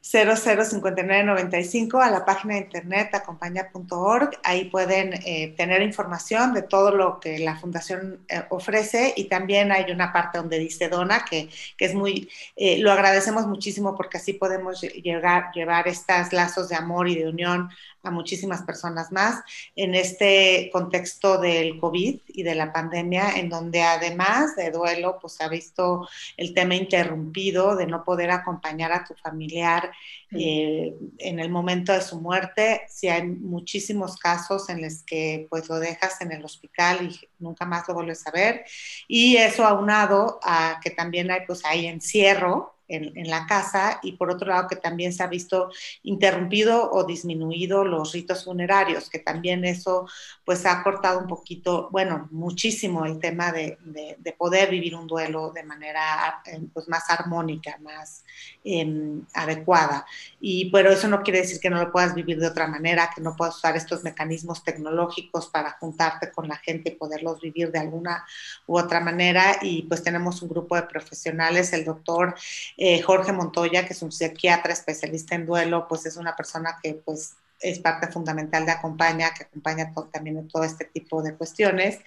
005995 a la página de internet acompaña.org. Ahí pueden eh, tener información de todo lo que la fundación eh, ofrece y también hay una parte donde dice dona que, que es muy, eh, lo agradecemos muchísimo porque así podemos llegar, llevar estos lazos de amor y de unión a muchísimas personas más en este contexto del COVID y de la pandemia, en donde además de duelo, pues ha visto el tema interrumpido de no poder acompañar a tu familiar eh, en el momento de su muerte. Si hay muchísimos casos en los que pues lo dejas en el hospital y nunca más lo vuelves a ver. Y eso aunado a que también hay pues hay encierro en, la casa y por otro lado que también se ha visto interrumpido o disminuido los ritos funerarios, que también eso pues ha cortado un poquito, bueno, muchísimo el tema de, de, poder vivir un duelo de manera eh, pues más armónica, más em, adecuada. Y pero eso no quiere decir que no lo puedas vivir de otra manera, que no puedas usar estos mecanismos tecnológicos para juntarte con la gente y poderlos vivir de alguna u otra manera. Y pues tenemos un grupo de profesionales, el doctor eh, Jorge Montoya, que es un psiquiatra especialista en duelo, pues es una persona que pues es parte fundamental de Acompaña, que acompaña también en todo este tipo de cuestiones.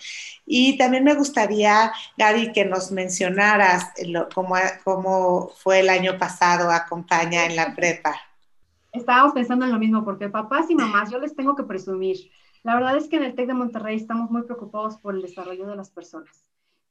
Y también me gustaría, Gaby, que nos mencionaras cómo, cómo fue el año pasado Acompaña en la prepa. Estábamos pensando en lo mismo, porque papás y mamás, yo les tengo que presumir. La verdad es que en el TEC de Monterrey estamos muy preocupados por el desarrollo de las personas.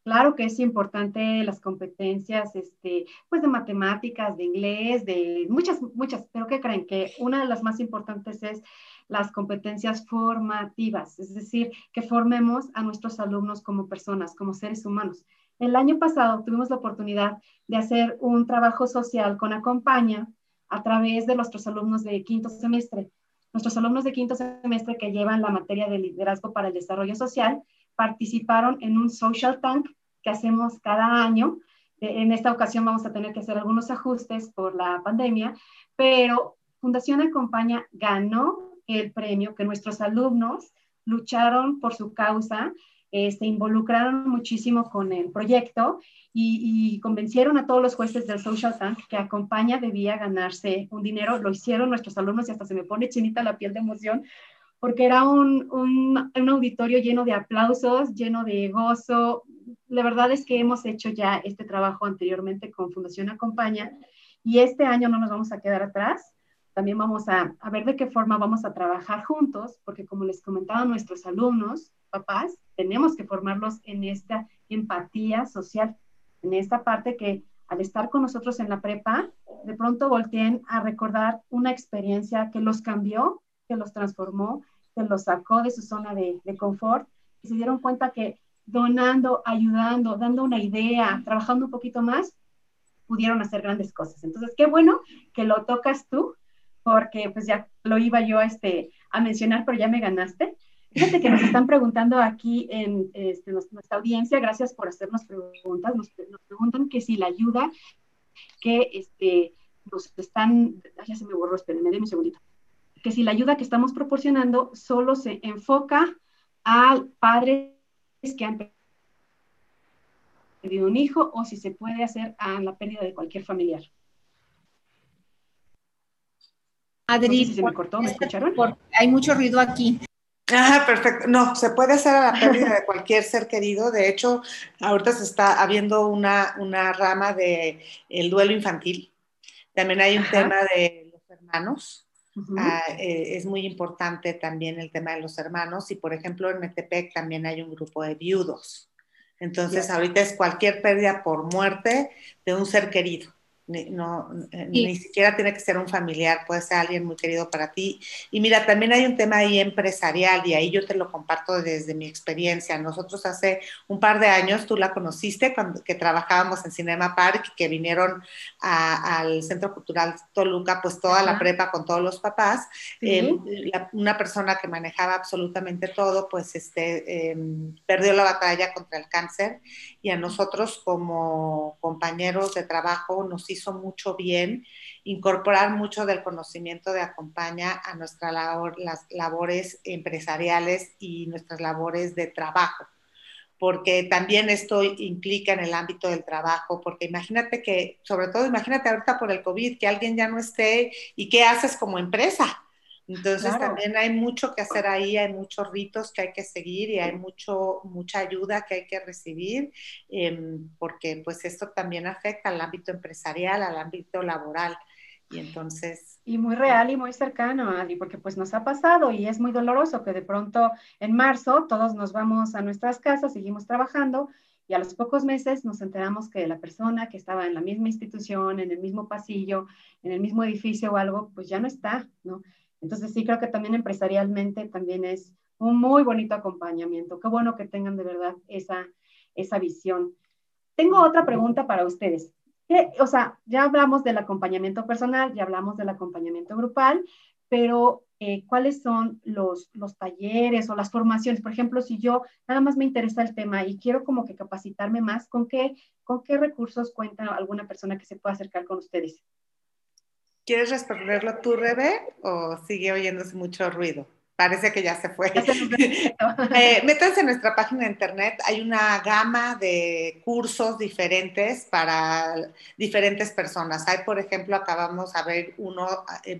Claro que es importante las competencias, este, pues de matemáticas, de inglés, de muchas, muchas, pero ¿qué creen? Que una de las más importantes es las competencias formativas, es decir, que formemos a nuestros alumnos como personas, como seres humanos. El año pasado tuvimos la oportunidad de hacer un trabajo social con Acompaña a través de nuestros alumnos de quinto semestre. Nuestros alumnos de quinto semestre que llevan la materia de liderazgo para el desarrollo social participaron en un social tank que hacemos cada año. En esta ocasión vamos a tener que hacer algunos ajustes por la pandemia, pero Fundación Acompaña ganó el premio que nuestros alumnos lucharon por su causa, eh, se involucraron muchísimo con el proyecto y, y, convencieron a todos los jueces del Social Tank que Acompaña debía ganarse un dinero. Lo hicieron nuestros alumnos y hasta se me pone chinita la piel de emoción porque era un, un, un, auditorio lleno de aplausos, lleno de gozo. La verdad es que hemos hecho ya este trabajo anteriormente con Fundación Acompaña y este año no nos vamos a quedar atrás. También vamos a, a ver de qué forma vamos a trabajar juntos, porque como les comentaba nuestros alumnos, papás, tenemos que formarlos en esta empatía social, en esta parte que al estar con nosotros en la prepa, de pronto volteen a recordar una experiencia que los cambió, que los transformó, se los sacó de su zona de, de confort y se dieron cuenta que donando, ayudando, dando una idea, trabajando un poquito más, pudieron hacer grandes cosas. Entonces, qué bueno que lo tocas tú, porque pues ya lo iba yo este, a mencionar, pero ya me ganaste. Fíjate que nos están preguntando aquí en este, nuestra audiencia, gracias por hacernos preguntas, nos, nos, preguntan que si la ayuda que este, nos están, ya se me borró, espérenme, denme un segundito que si la ayuda que estamos proporcionando solo se enfoca a padres que han perdido un hijo o si se puede hacer a la pérdida de cualquier familiar. Adri, se me cortó, ¿me escucharon? hay mucho ruido aquí. Ah, perfecto. No, se puede hacer a la pérdida de cualquier ser querido. De hecho, ahorita se está habiendo una, una rama de el duelo infantil. También hay un tema de los hermanos, Ah, eh, es muy importante también el tema de los hermanos y, por ejemplo, en Metepec también hay un grupo de viudos. Entonces, ahorita es cualquier pérdida por muerte de un ser querido ni, no, eh, ni siquiera tiene que ser un familiar, puede ser alguien muy querido para ti. Y mira, también hay un tema ahí empresarial y ahí yo te lo comparto desde mi experiencia. Nosotros hace un par de años, tú la conociste, cuando que trabajábamos en Cinema Park, que vinieron al Centro Cultural Toluca, pues toda la prepa con todos los papás. Em, una persona que manejaba absolutamente todo, pues este, em, perdió la batalla contra el cáncer y a nosotros como compañeros de trabajo nos hizo mucho bien incorporar mucho del conocimiento de Acompaña a nuestra labor, las labores empresariales y nuestras labores de trabajo porque también esto implica en el ámbito del trabajo, porque imagínate que, sobre todo imagínate ahorita por el COVID, que alguien ya no esté y qué haces como empresa. Entonces también hay mucho que hacer ahí, hay muchos ritos que hay que seguir y hay mucho, mucha ayuda que hay que recibir, em, porque pues esto también afecta al ámbito empresarial, al ámbito laboral. Y entonces... Y muy real y muy cercano, Adri, porque pues nos ha pasado y es muy doloroso que de pronto en marzo todos nos vamos a nuestras casas, seguimos trabajando y a los pocos meses nos enteramos que la persona que estaba en la misma institución, en el mismo pasillo, en el mismo edificio o algo, pues ya no está, ¿no? Entonces sí creo que también empresarialmente también es un muy bonito acompañamiento. Qué bueno que tengan de verdad esa, esa visión. Tengo otra pregunta para ustedes o sea, ya hablamos del acompañamiento personal, ya hablamos del acompañamiento grupal, pero eh, ¿cuáles son los, los talleres o las formaciones? Por ejemplo, si yo nada más me interesa el tema y quiero como que capacitarme más, ¿con qué, con qué recursos cuenta alguna persona que se pueda acercar con ustedes? ¿Quieres responderlo tú, Rebe, o sigue oyéndose mucho ruido? Parece que ya se fue. eh, métanse en nuestra página de internet. Hay una gama de cursos diferentes para diferentes personas. Hay, por ejemplo, acabamos de ver uno, eh,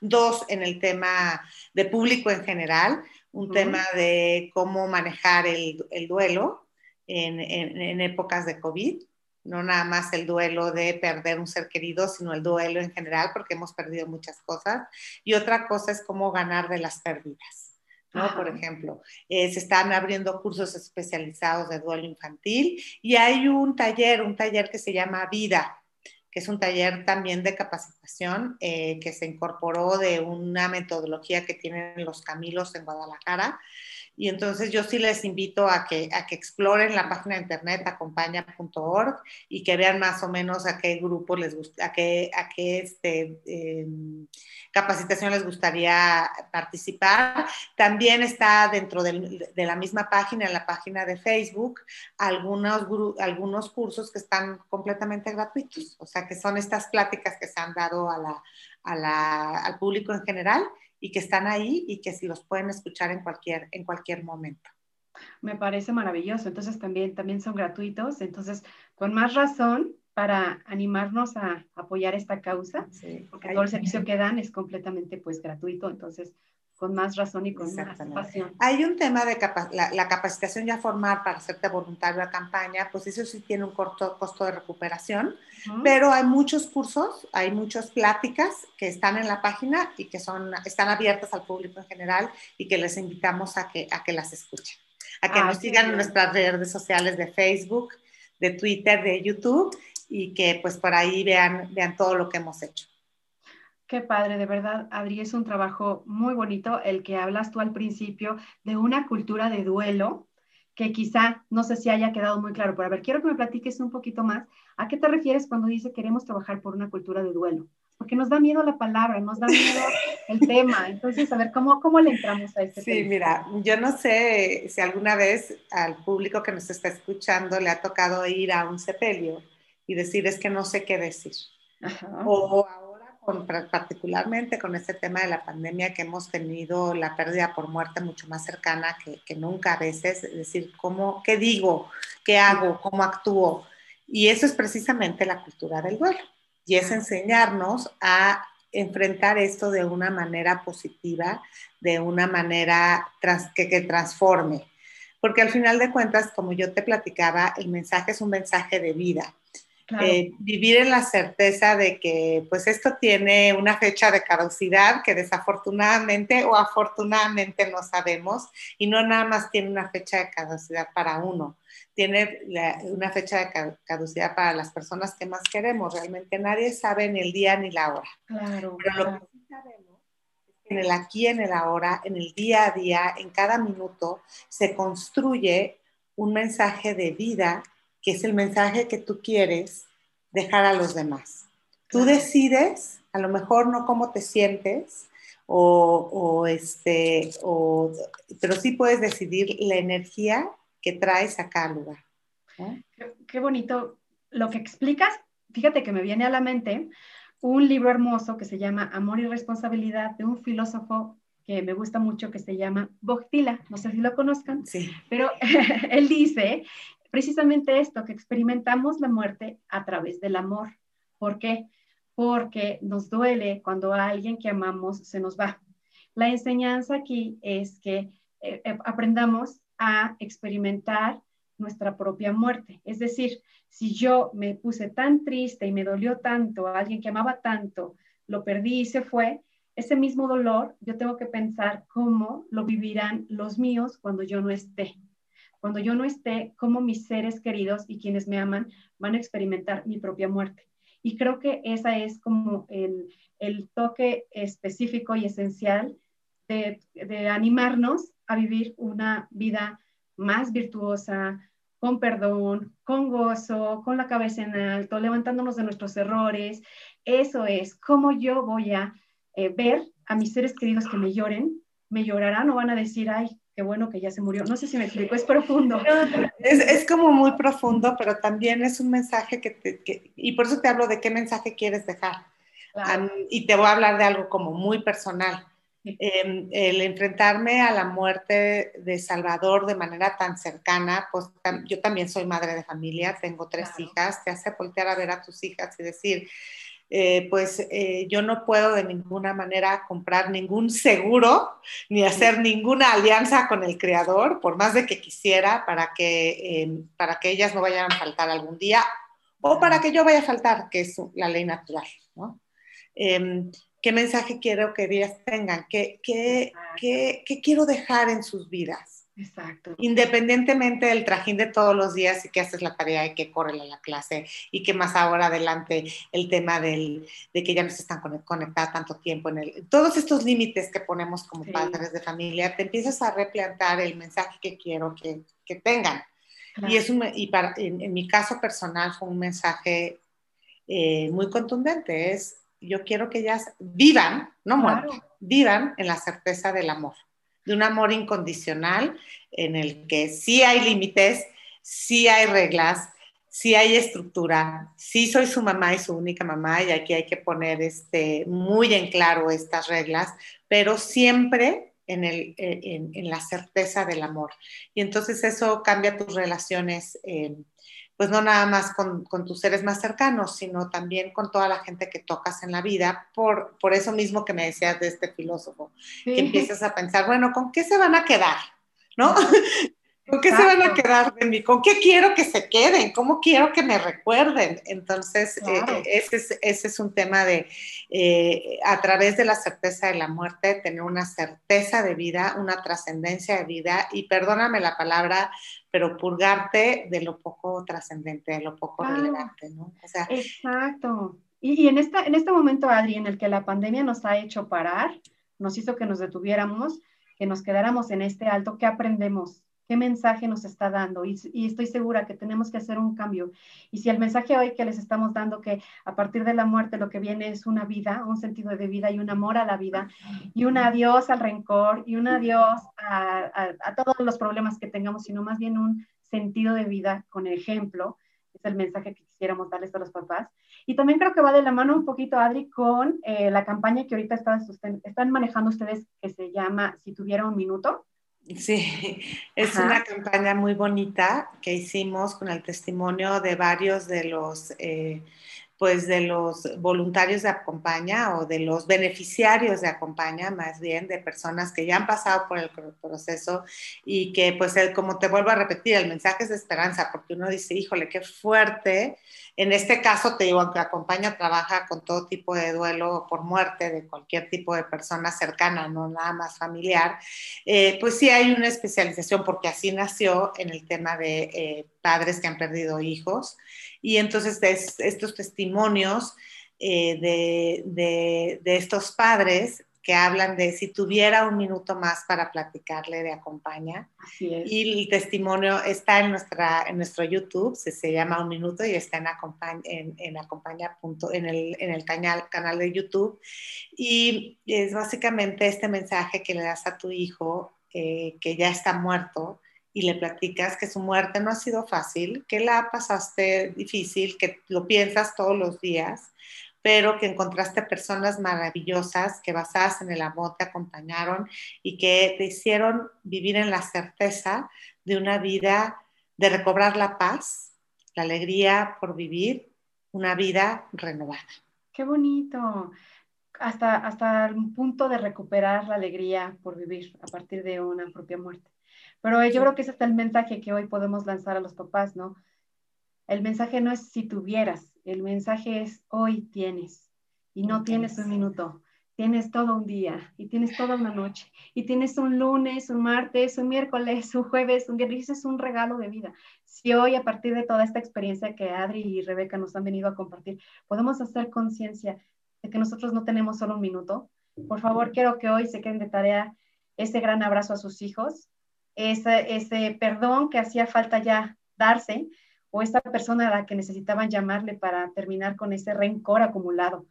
dos en el tema de público en general, un tema de cómo manejar el, duelo en, en épocas de COVID no nada más el duelo de perder un ser querido, sino el duelo en general, porque hemos perdido muchas cosas. Y otra cosa es cómo ganar de las pérdidas. ¿no? Por ejemplo, eh, se están abriendo cursos especializados de duelo infantil y hay un taller, un taller que se llama Vida, que es un taller también de capacitación eh, que se incorporó de una metodología que tienen los Camilos en Guadalajara, y entonces yo sí les invito a que, a que exploren la página de internet acompaña.org y que vean más o menos a qué grupo les gusta, a qué, a qué este, em, capacitación les gustaría participar. También está dentro de la misma página, la página de Facebook, algunos, algunos cursos que están completamente gratuitos, o sea, que son estas pláticas que se han dado a la, al público en general y que están ahí y que si los pueden escuchar en cualquier, en cualquier momento. Me parece maravilloso. Entonces también, también son gratuitos. Entonces, con más razón para animarnos a apoyar esta causa, porque todo el servicio que dan es completamente pues gratuito. Entonces, con más razón y con más pasión. Hay un tema de la, capacitación ya formar para hacerte voluntario a campaña, pues eso sí tiene un corto costo de recuperación, pero hay muchos cursos, hay muchas pláticas que están en la página y que son, están abiertas al público en general y que les invitamos a que, a que las escuchen, a que ah, nos sigan en nuestras redes sociales de Facebook, de Twitter, de YouTube y que pues por ahí vean, vean todo lo que hemos hecho. Qué padre, de verdad, Adri, es un trabajo muy bonito el que hablas tú al principio de una cultura de duelo que quizá no sé si haya quedado muy claro, pero a ver, quiero que me platiques un poquito más. ¿A qué te refieres cuando dice queremos trabajar por una cultura de duelo? Porque nos da miedo la palabra, nos da miedo el tema. Entonces, a ver, ¿cómo, cómo le entramos a este tema? Sí, mira, yo no sé si alguna vez al público que nos está escuchando le ha tocado ir a un sepelio y decir es que no sé qué decir. Ajá. O particularmente con este tema de la pandemia que hemos tenido la pérdida por muerte mucho más cercana que, nunca a veces, es decir, ¿cómo, ¿qué digo? ¿Qué hago? ¿Cómo actúo? Y eso es precisamente la cultura del duelo. Y es enseñarnos a enfrentar esto de una manera positiva, de una manera que, que transforme. Porque al final de cuentas, como yo te platicaba, el mensaje es un mensaje de vida eh, vivir en la certeza de que pues esto tiene una fecha de caducidad que desafortunadamente o afortunadamente no sabemos y no nada más tiene una fecha de caducidad para uno, tiene una fecha de caducidad para las personas que más queremos. Realmente nadie sabe ni el día ni la hora. Claro, Pero lo que sí sabemos es que en el aquí, en el ahora, en el día a día, en cada minuto, se construye un mensaje de vida que es el mensaje que tú quieres dejar a los demás. Tú decides, a lo mejor no cómo te sientes, o, este, pero sí puedes decidir la energía que traes a cada lugar. Qué, bonito lo que explicas. Fíjate que me viene a la mente un libro hermoso que se llama Amor y Responsabilidad de un filósofo que me gusta mucho que se llama Bogtila, no sé si lo conozcan, sí. pero él dice precisamente esto, que experimentamos la muerte a través del amor. ¿Por qué? Porque nos duele cuando alguien que amamos se nos va. La enseñanza aquí es que eh, eh, aprendamos a experimentar nuestra propia muerte. Es decir, si yo me puse tan triste y me dolió tanto a alguien que amaba tanto, lo perdí y se fue, ese mismo dolor yo tengo que pensar cómo lo vivirán los míos cuando yo no esté. Cuando yo no esté, cómo mis seres queridos y quienes me aman van a experimentar mi propia muerte. Y creo que esa es como el, toque específico y esencial de, de animarnos a vivir una vida más virtuosa, con perdón, con gozo, con la cabeza en alto, levantándonos de nuestros errores. Eso es cómo yo voy a eh, ver a mis seres queridos que me lloren, me llorarán o van a decir, ay, qué bueno que ya se murió. No sé si me explico, es profundo. Es, es como muy profundo, pero también es un mensaje que, te, y por eso te hablo de qué mensaje quieres dejar. y te voy a hablar de algo como muy personal. Em, el enfrentarme a la muerte de Salvador de manera tan cercana, pues yo también soy madre de familia, tengo tres hijas, te hace voltear a ver a tus hijas y decir, eh, pues eh, yo no puedo de ninguna manera comprar ningún seguro ni hacer ninguna alianza con el creador, por más de que quisiera, para que, em, para que ellas no vayan a faltar algún día o para que yo vaya a faltar, que es la ley natural. ¿no? Em, qué mensaje quiero que ellas tengan, qué, qué, qué, qué, quiero dejar en sus vidas. Exacto. Independientemente del trajín de todos los días y que haces la tarea y que corre a la clase y que más ahora adelante el tema del, de que ya no se están conectadas tanto tiempo en el... Todos estos límites que ponemos como padres de familia, te empiezas a replantar el mensaje que quiero que, que tengan. Y, es un, y para, en, mi caso personal fue un mensaje eh, muy contundente, es yo quiero que ellas vivan, no mueran, vivan en la certeza del amor, de un amor incondicional en el que sí hay límites, sí hay reglas, sí hay estructura, sí soy su mamá y su única mamá y aquí hay que poner este, muy en claro estas reglas, pero siempre en, el, en, la certeza del amor. Y entonces eso cambia tus relaciones. Eh, pues no nada más con, tus seres más cercanos, sino también con toda la gente que tocas en la vida, por, por eso mismo que me decías de este filósofo, que empiezas a pensar, bueno, ¿con qué se van a quedar? ¿No? ¿Con qué se van a quedar de mí? ¿Con qué quiero que se queden? ¿Cómo quiero que me recuerden? Entonces, eh, eh, ese, es, ese, es, un tema de, eh, a través de la certeza de la muerte, tener una certeza de vida, una trascendencia de vida, y perdóname la palabra, pero purgarte de lo poco trascendente, de lo poco relevante, ¿no? O sea, Exacto. Y, y, en, esta, en este momento, Adri, en el que la pandemia nos ha hecho parar, nos hizo que nos detuviéramos, que nos quedáramos en este alto, ¿qué aprendemos? Qué mensaje nos está dando y, estoy segura que tenemos que hacer un cambio. Y si el mensaje hoy que les estamos dando que a partir de la muerte lo que viene es una vida, un sentido de vida y un amor a la vida y un adiós al rencor y un adiós a, todos los problemas que tengamos, sino más bien un sentido de vida con ejemplo, es el mensaje que quisiéramos darles a los papás. Y también creo que va de la mano un poquito, Adri, con eh, la campaña que ahorita están manejando ustedes que se llama Si tuviera un minuto. Sí, es una campaña muy bonita que hicimos con el testimonio de varios de los, eh, pues de los voluntarios de Acompaña o de los beneficiarios de Acompaña, más bien de personas que ya han pasado por el proceso y que, pues, como te vuelvo a repetir, el mensaje es de esperanza, porque uno dice, híjole, qué fuerte en este caso, te digo, aunque acompaña, trabaja con todo tipo de duelo por muerte de cualquier tipo de persona cercana, no nada más familiar, eh, pues sí hay una especialización porque así nació en el tema de eh, padres que han perdido hijos. Y entonces estos testimonios eh, de, de estos padres que hablan de si tuviera un minuto más para platicarle de Acompaña. Y el testimonio está en, nuestra, en nuestro YouTube, se, se llama Un Minuto y está en, Acompaña, en, en, Acompaña en el, en el canal, canal de YouTube. Y es básicamente este mensaje que le das a tu hijo eh, que ya está muerto y le platicas que su muerte no ha sido fácil, que la pasaste difícil, que lo piensas todos los días, pero que encontraste personas maravillosas que basadas en el amor te acompañaron y que te hicieron vivir en la certeza de una vida, de recobrar la paz, la alegría por vivir, una vida renovada. Qué bonito. Hasta, hasta el punto de recuperar la alegría por vivir a partir de una propia muerte. Pero yo creo que ese es el mensaje que hoy podemos lanzar a los papás, ¿no? El mensaje no es si tuvieras, el mensaje es hoy tienes y no tienes un minuto, tienes todo un día y tienes toda una noche y tienes un lunes, un martes, un miércoles, un jueves, un viernes, es un regalo de vida. Si hoy a partir de toda esta experiencia que Adri y Rebeca nos han venido a compartir, podemos hacer conciencia de que nosotros no tenemos solo un minuto, por favor quiero que hoy se queden de tarea ese gran abrazo a sus hijos, ese, ese perdón que hacía falta ya darse, o esta persona a la que necesitaban llamarle para terminar con ese rencor acumulado.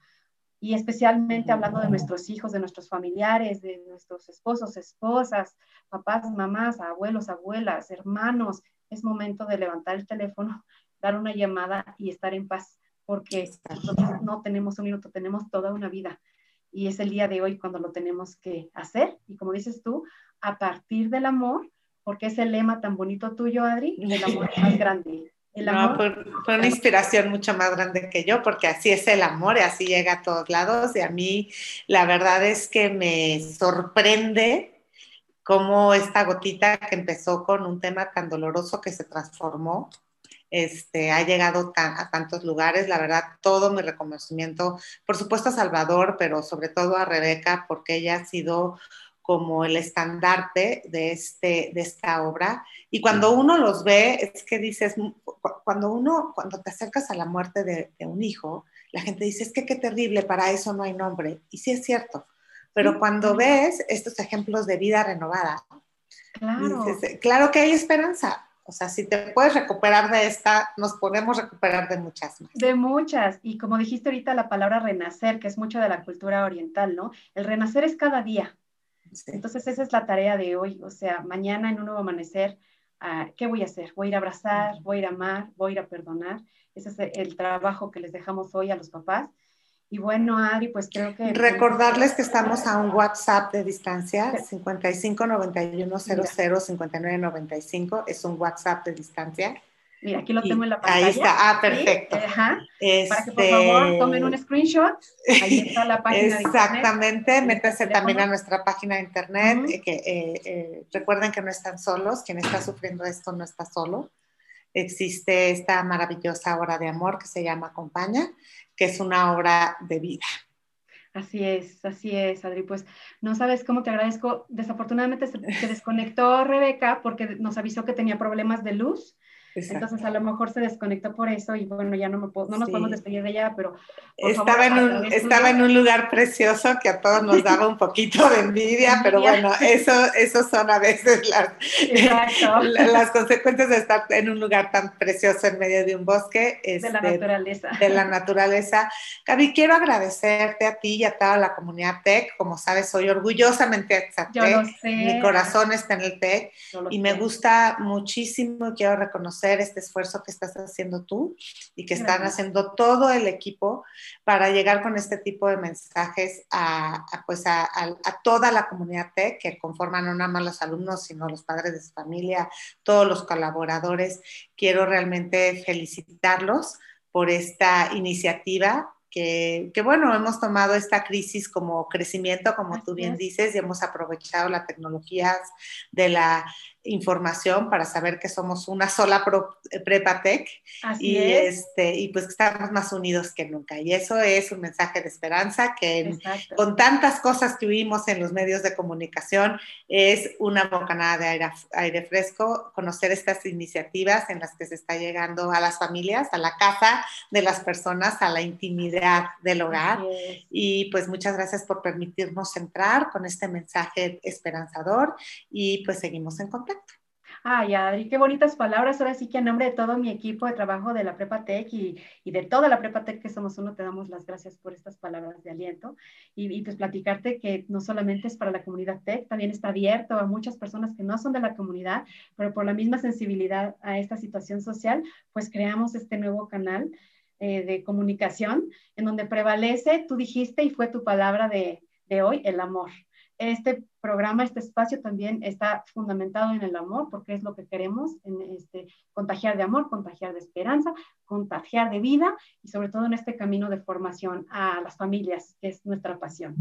Y especialmente hablando de nuestros hijos, de nuestros familiares, de nuestros esposos, esposas, papás, mamás, abuelos, abuelas, hermanos, es momento de levantar el teléfono, dar una llamada y estar en paz, porque nosotros no tenemos un minuto, tenemos toda una vida. Y es el día de hoy cuando lo tenemos que hacer. Y como dices tú, a partir del amor, porque es el lema tan bonito tuyo, Adri, el amor más grande no, fue, una inspiración mucho más grande que yo, porque así es el amor y así llega a todos lados. Y a mí la verdad es que me sorprende cómo esta gotita que empezó con un tema tan doloroso que se transformó, este, ha llegado a tantos lugares. La verdad, todo mi reconocimiento, por supuesto a Salvador, pero sobre todo a Rebeca, porque ella ha sido como el estandarte de, este, de esta obra. Y cuando uno los ve, es que dices, cuando uno, cuando te acercas a la muerte de, un hijo, la gente dice, es que qué terrible, para eso no hay nombre. Y sí es cierto, pero cuando ves estos ejemplos de vida renovada, claro. Dices, claro que hay esperanza. O sea, si te puedes recuperar de esta, nos podemos recuperar de muchas más. De muchas. Y como dijiste ahorita la palabra renacer, que es mucho de la cultura oriental, ¿no? El renacer es cada día. Entonces esa es la tarea de hoy. O sea, mañana en un nuevo amanecer, ¿qué voy a hacer? Voy a ir a abrazar, voy a ir a amar, voy a ir a perdonar. Ese es el trabajo que les dejamos hoy a los papás. Y bueno, Adri, pues creo que... Recordarles que estamos a un WhatsApp de distancia, 55 91 00 59 95, es un WhatsApp de distancia. Mira, aquí lo tengo en la pantalla. Ahí está, ah, perfecto. Ajá. Para que por favor este, tomen un screenshot. Ahí está la página. Exactamente, métanse también a nuestra página de internet. Eh, que, eh, eh, recuerden que no están solos, quien está sufriendo esto no está solo. Existe esta maravillosa obra de amor que se llama Acompaña, que es una obra de vida. Así es, así es, Adri. Pues no sabes cómo te agradezco. Desafortunadamente se, desconectó Rebeca porque nos avisó que tenía problemas de luz. Entonces a lo mejor se desconectó por eso y bueno, ya no, me puedo, no nos podemos despedir de ella, pero... Estaba, en un, estaba en un lugar precioso que a todos nos daba un poquito de envidia, pero bueno, eso, eso son a veces las, las consecuencias de estar en un lugar tan precioso en medio de un bosque. de la este, naturaleza. De la naturaleza. Gaby, quiero agradecerte a ti y a toda la comunidad TEC. Como sabes, soy orgullosamente exatec. Mi corazón está en el TEC y me gusta muchísimo, quiero reconocer este esfuerzo que estás haciendo tú y que están haciendo todo el equipo para llegar con este tipo de mensajes a, pues a, toda la comunidad TEC que conforman no nada más los alumnos, sino los padres de su familia, todos los colaboradores. Quiero realmente felicitarlos por esta iniciativa que, que, bueno, hemos tomado esta crisis como crecimiento, como tú bien dices, y hemos aprovechado las tecnologías de la información para saber que somos una sola eh, prepa tech y, este, y pues que estamos más unidos que nunca. Y eso es un mensaje de esperanza que con tantas cosas que vimos en los medios de comunicación es una bocanada de aire, aire, fresco conocer estas iniciativas en las que se está llegando a las familias, a la casa de las personas, a la intimidad del hogar. Y pues muchas gracias por permitirnos entrar con este mensaje esperanzador y pues seguimos en contacto. Ay, Adri, qué bonitas palabras. Ahora sí que en nombre de todo mi equipo de trabajo de la Prepa Tech y, de toda la Prepa Tech que somos uno, te damos las gracias por estas palabras de aliento y, pues platicarte que no solamente es para la comunidad Tech, también está abierto a muchas personas que no son de la comunidad, pero por la misma sensibilidad a esta situación social, pues creamos este nuevo canal eh, de comunicación, en donde prevalece, tú dijiste y fue tu palabra de hoy, el amor. Este programa, este espacio también está fundamentado en el amor, porque es lo que queremos, en este, contagiar de amor, contagiar de esperanza, contagiar de vida y sobre todo en este camino de formación a las familias, que es nuestra pasión.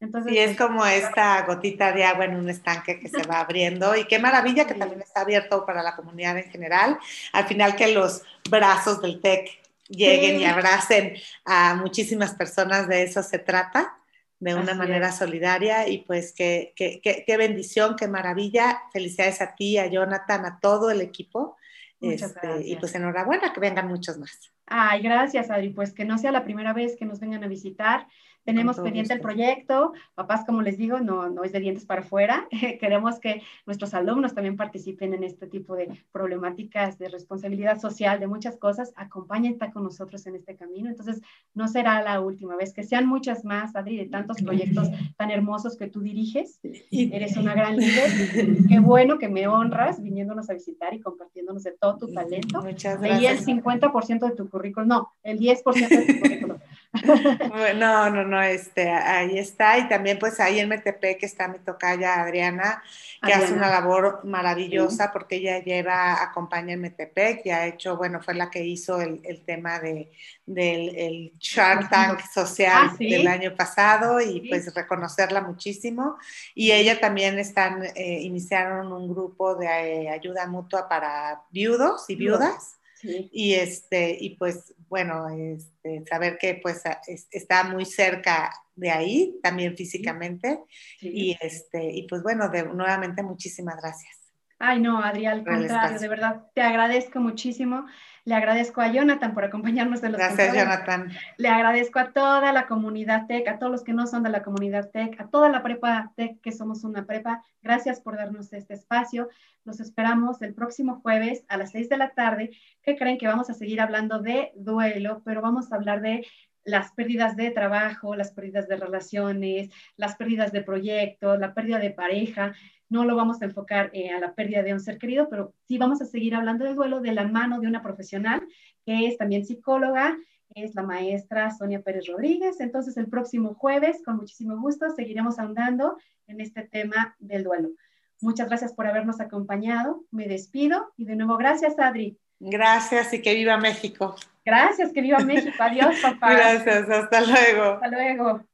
Entonces, y es pues, como esta gotita de agua en un estanque que se va abriendo y qué maravilla que también está abierto para la comunidad en general. Al final que los brazos del TEC lleguen y abracen a muchísimas personas, de eso se trata de una manera solidaria y pues qué, qué, qué, bendición, qué maravilla. Felicidades a ti, a Jonathan, a todo el equipo. Este, y pues enhorabuena, que vengan muchos más. Ay, gracias, Adri. Pues que no sea la primera vez que nos vengan a visitar. Tenemos pendiente el proyecto. Papás, como les digo, no, no es de dientes para afuera. Queremos que nuestros alumnos también participen en este tipo de problemáticas de responsabilidad social, de muchas cosas. Acompañen está con nosotros en este camino. Entonces, no será la última vez. Que sean muchas más, Adri, de tantos proyectos tan hermosos que tú diriges. Eres una gran líder. Qué bueno que me honras viniéndonos a visitar y compartiéndonos de todo tu talento. Muchas gracias. Y el 50% de tu currículum, no, el 10% de tu currículum. No, no, no, este, ahí está. Y también pues ahí en MTP que está mi tocaya Adriana, que hace una labor maravillosa porque ella lleva, acompaña en MTP, que ha hecho, bueno, fue la que hizo el, tema de, del el Shark Tank social ah, del año pasado y pues reconocerla muchísimo. Y ella también están, eh, iniciaron un grupo de eh, ayuda mutua para viudos y viudas. Y, este, y pues bueno, este, saber que pues está muy cerca de ahí, también físicamente. Y, este, y pues bueno, de, nuevamente muchísimas gracias. Ay, no, Adrián, al contrario, de verdad, te agradezco muchísimo. Le agradezco a Jonathan por acompañarnos de los Gracias, Jonathan. Le agradezco a toda la comunidad TEC, a todos los que no son de la comunidad TEC, a toda la prepa TEC, que somos una prepa. Gracias por darnos este espacio. Los esperamos el próximo jueves a las seis de la tarde. ¿Qué creen que vamos a seguir hablando de duelo? Pero vamos a hablar de las pérdidas de trabajo, las pérdidas de relaciones, las pérdidas de proyectos, la pérdida de pareja no lo vamos a enfocar eh, a la pérdida de un ser querido, pero sí vamos a seguir hablando del duelo de la mano de una profesional que es también psicóloga, es la maestra Sonia Pérez Rodríguez. Entonces, el próximo jueves, con muchísimo gusto, seguiremos ahondando en este tema del duelo. Muchas gracias por habernos acompañado. Me despido y de nuevo, gracias, Adri. Gracias y que viva México. Gracias, que viva México. Adiós, papá. Gracias, hasta luego. Hasta luego.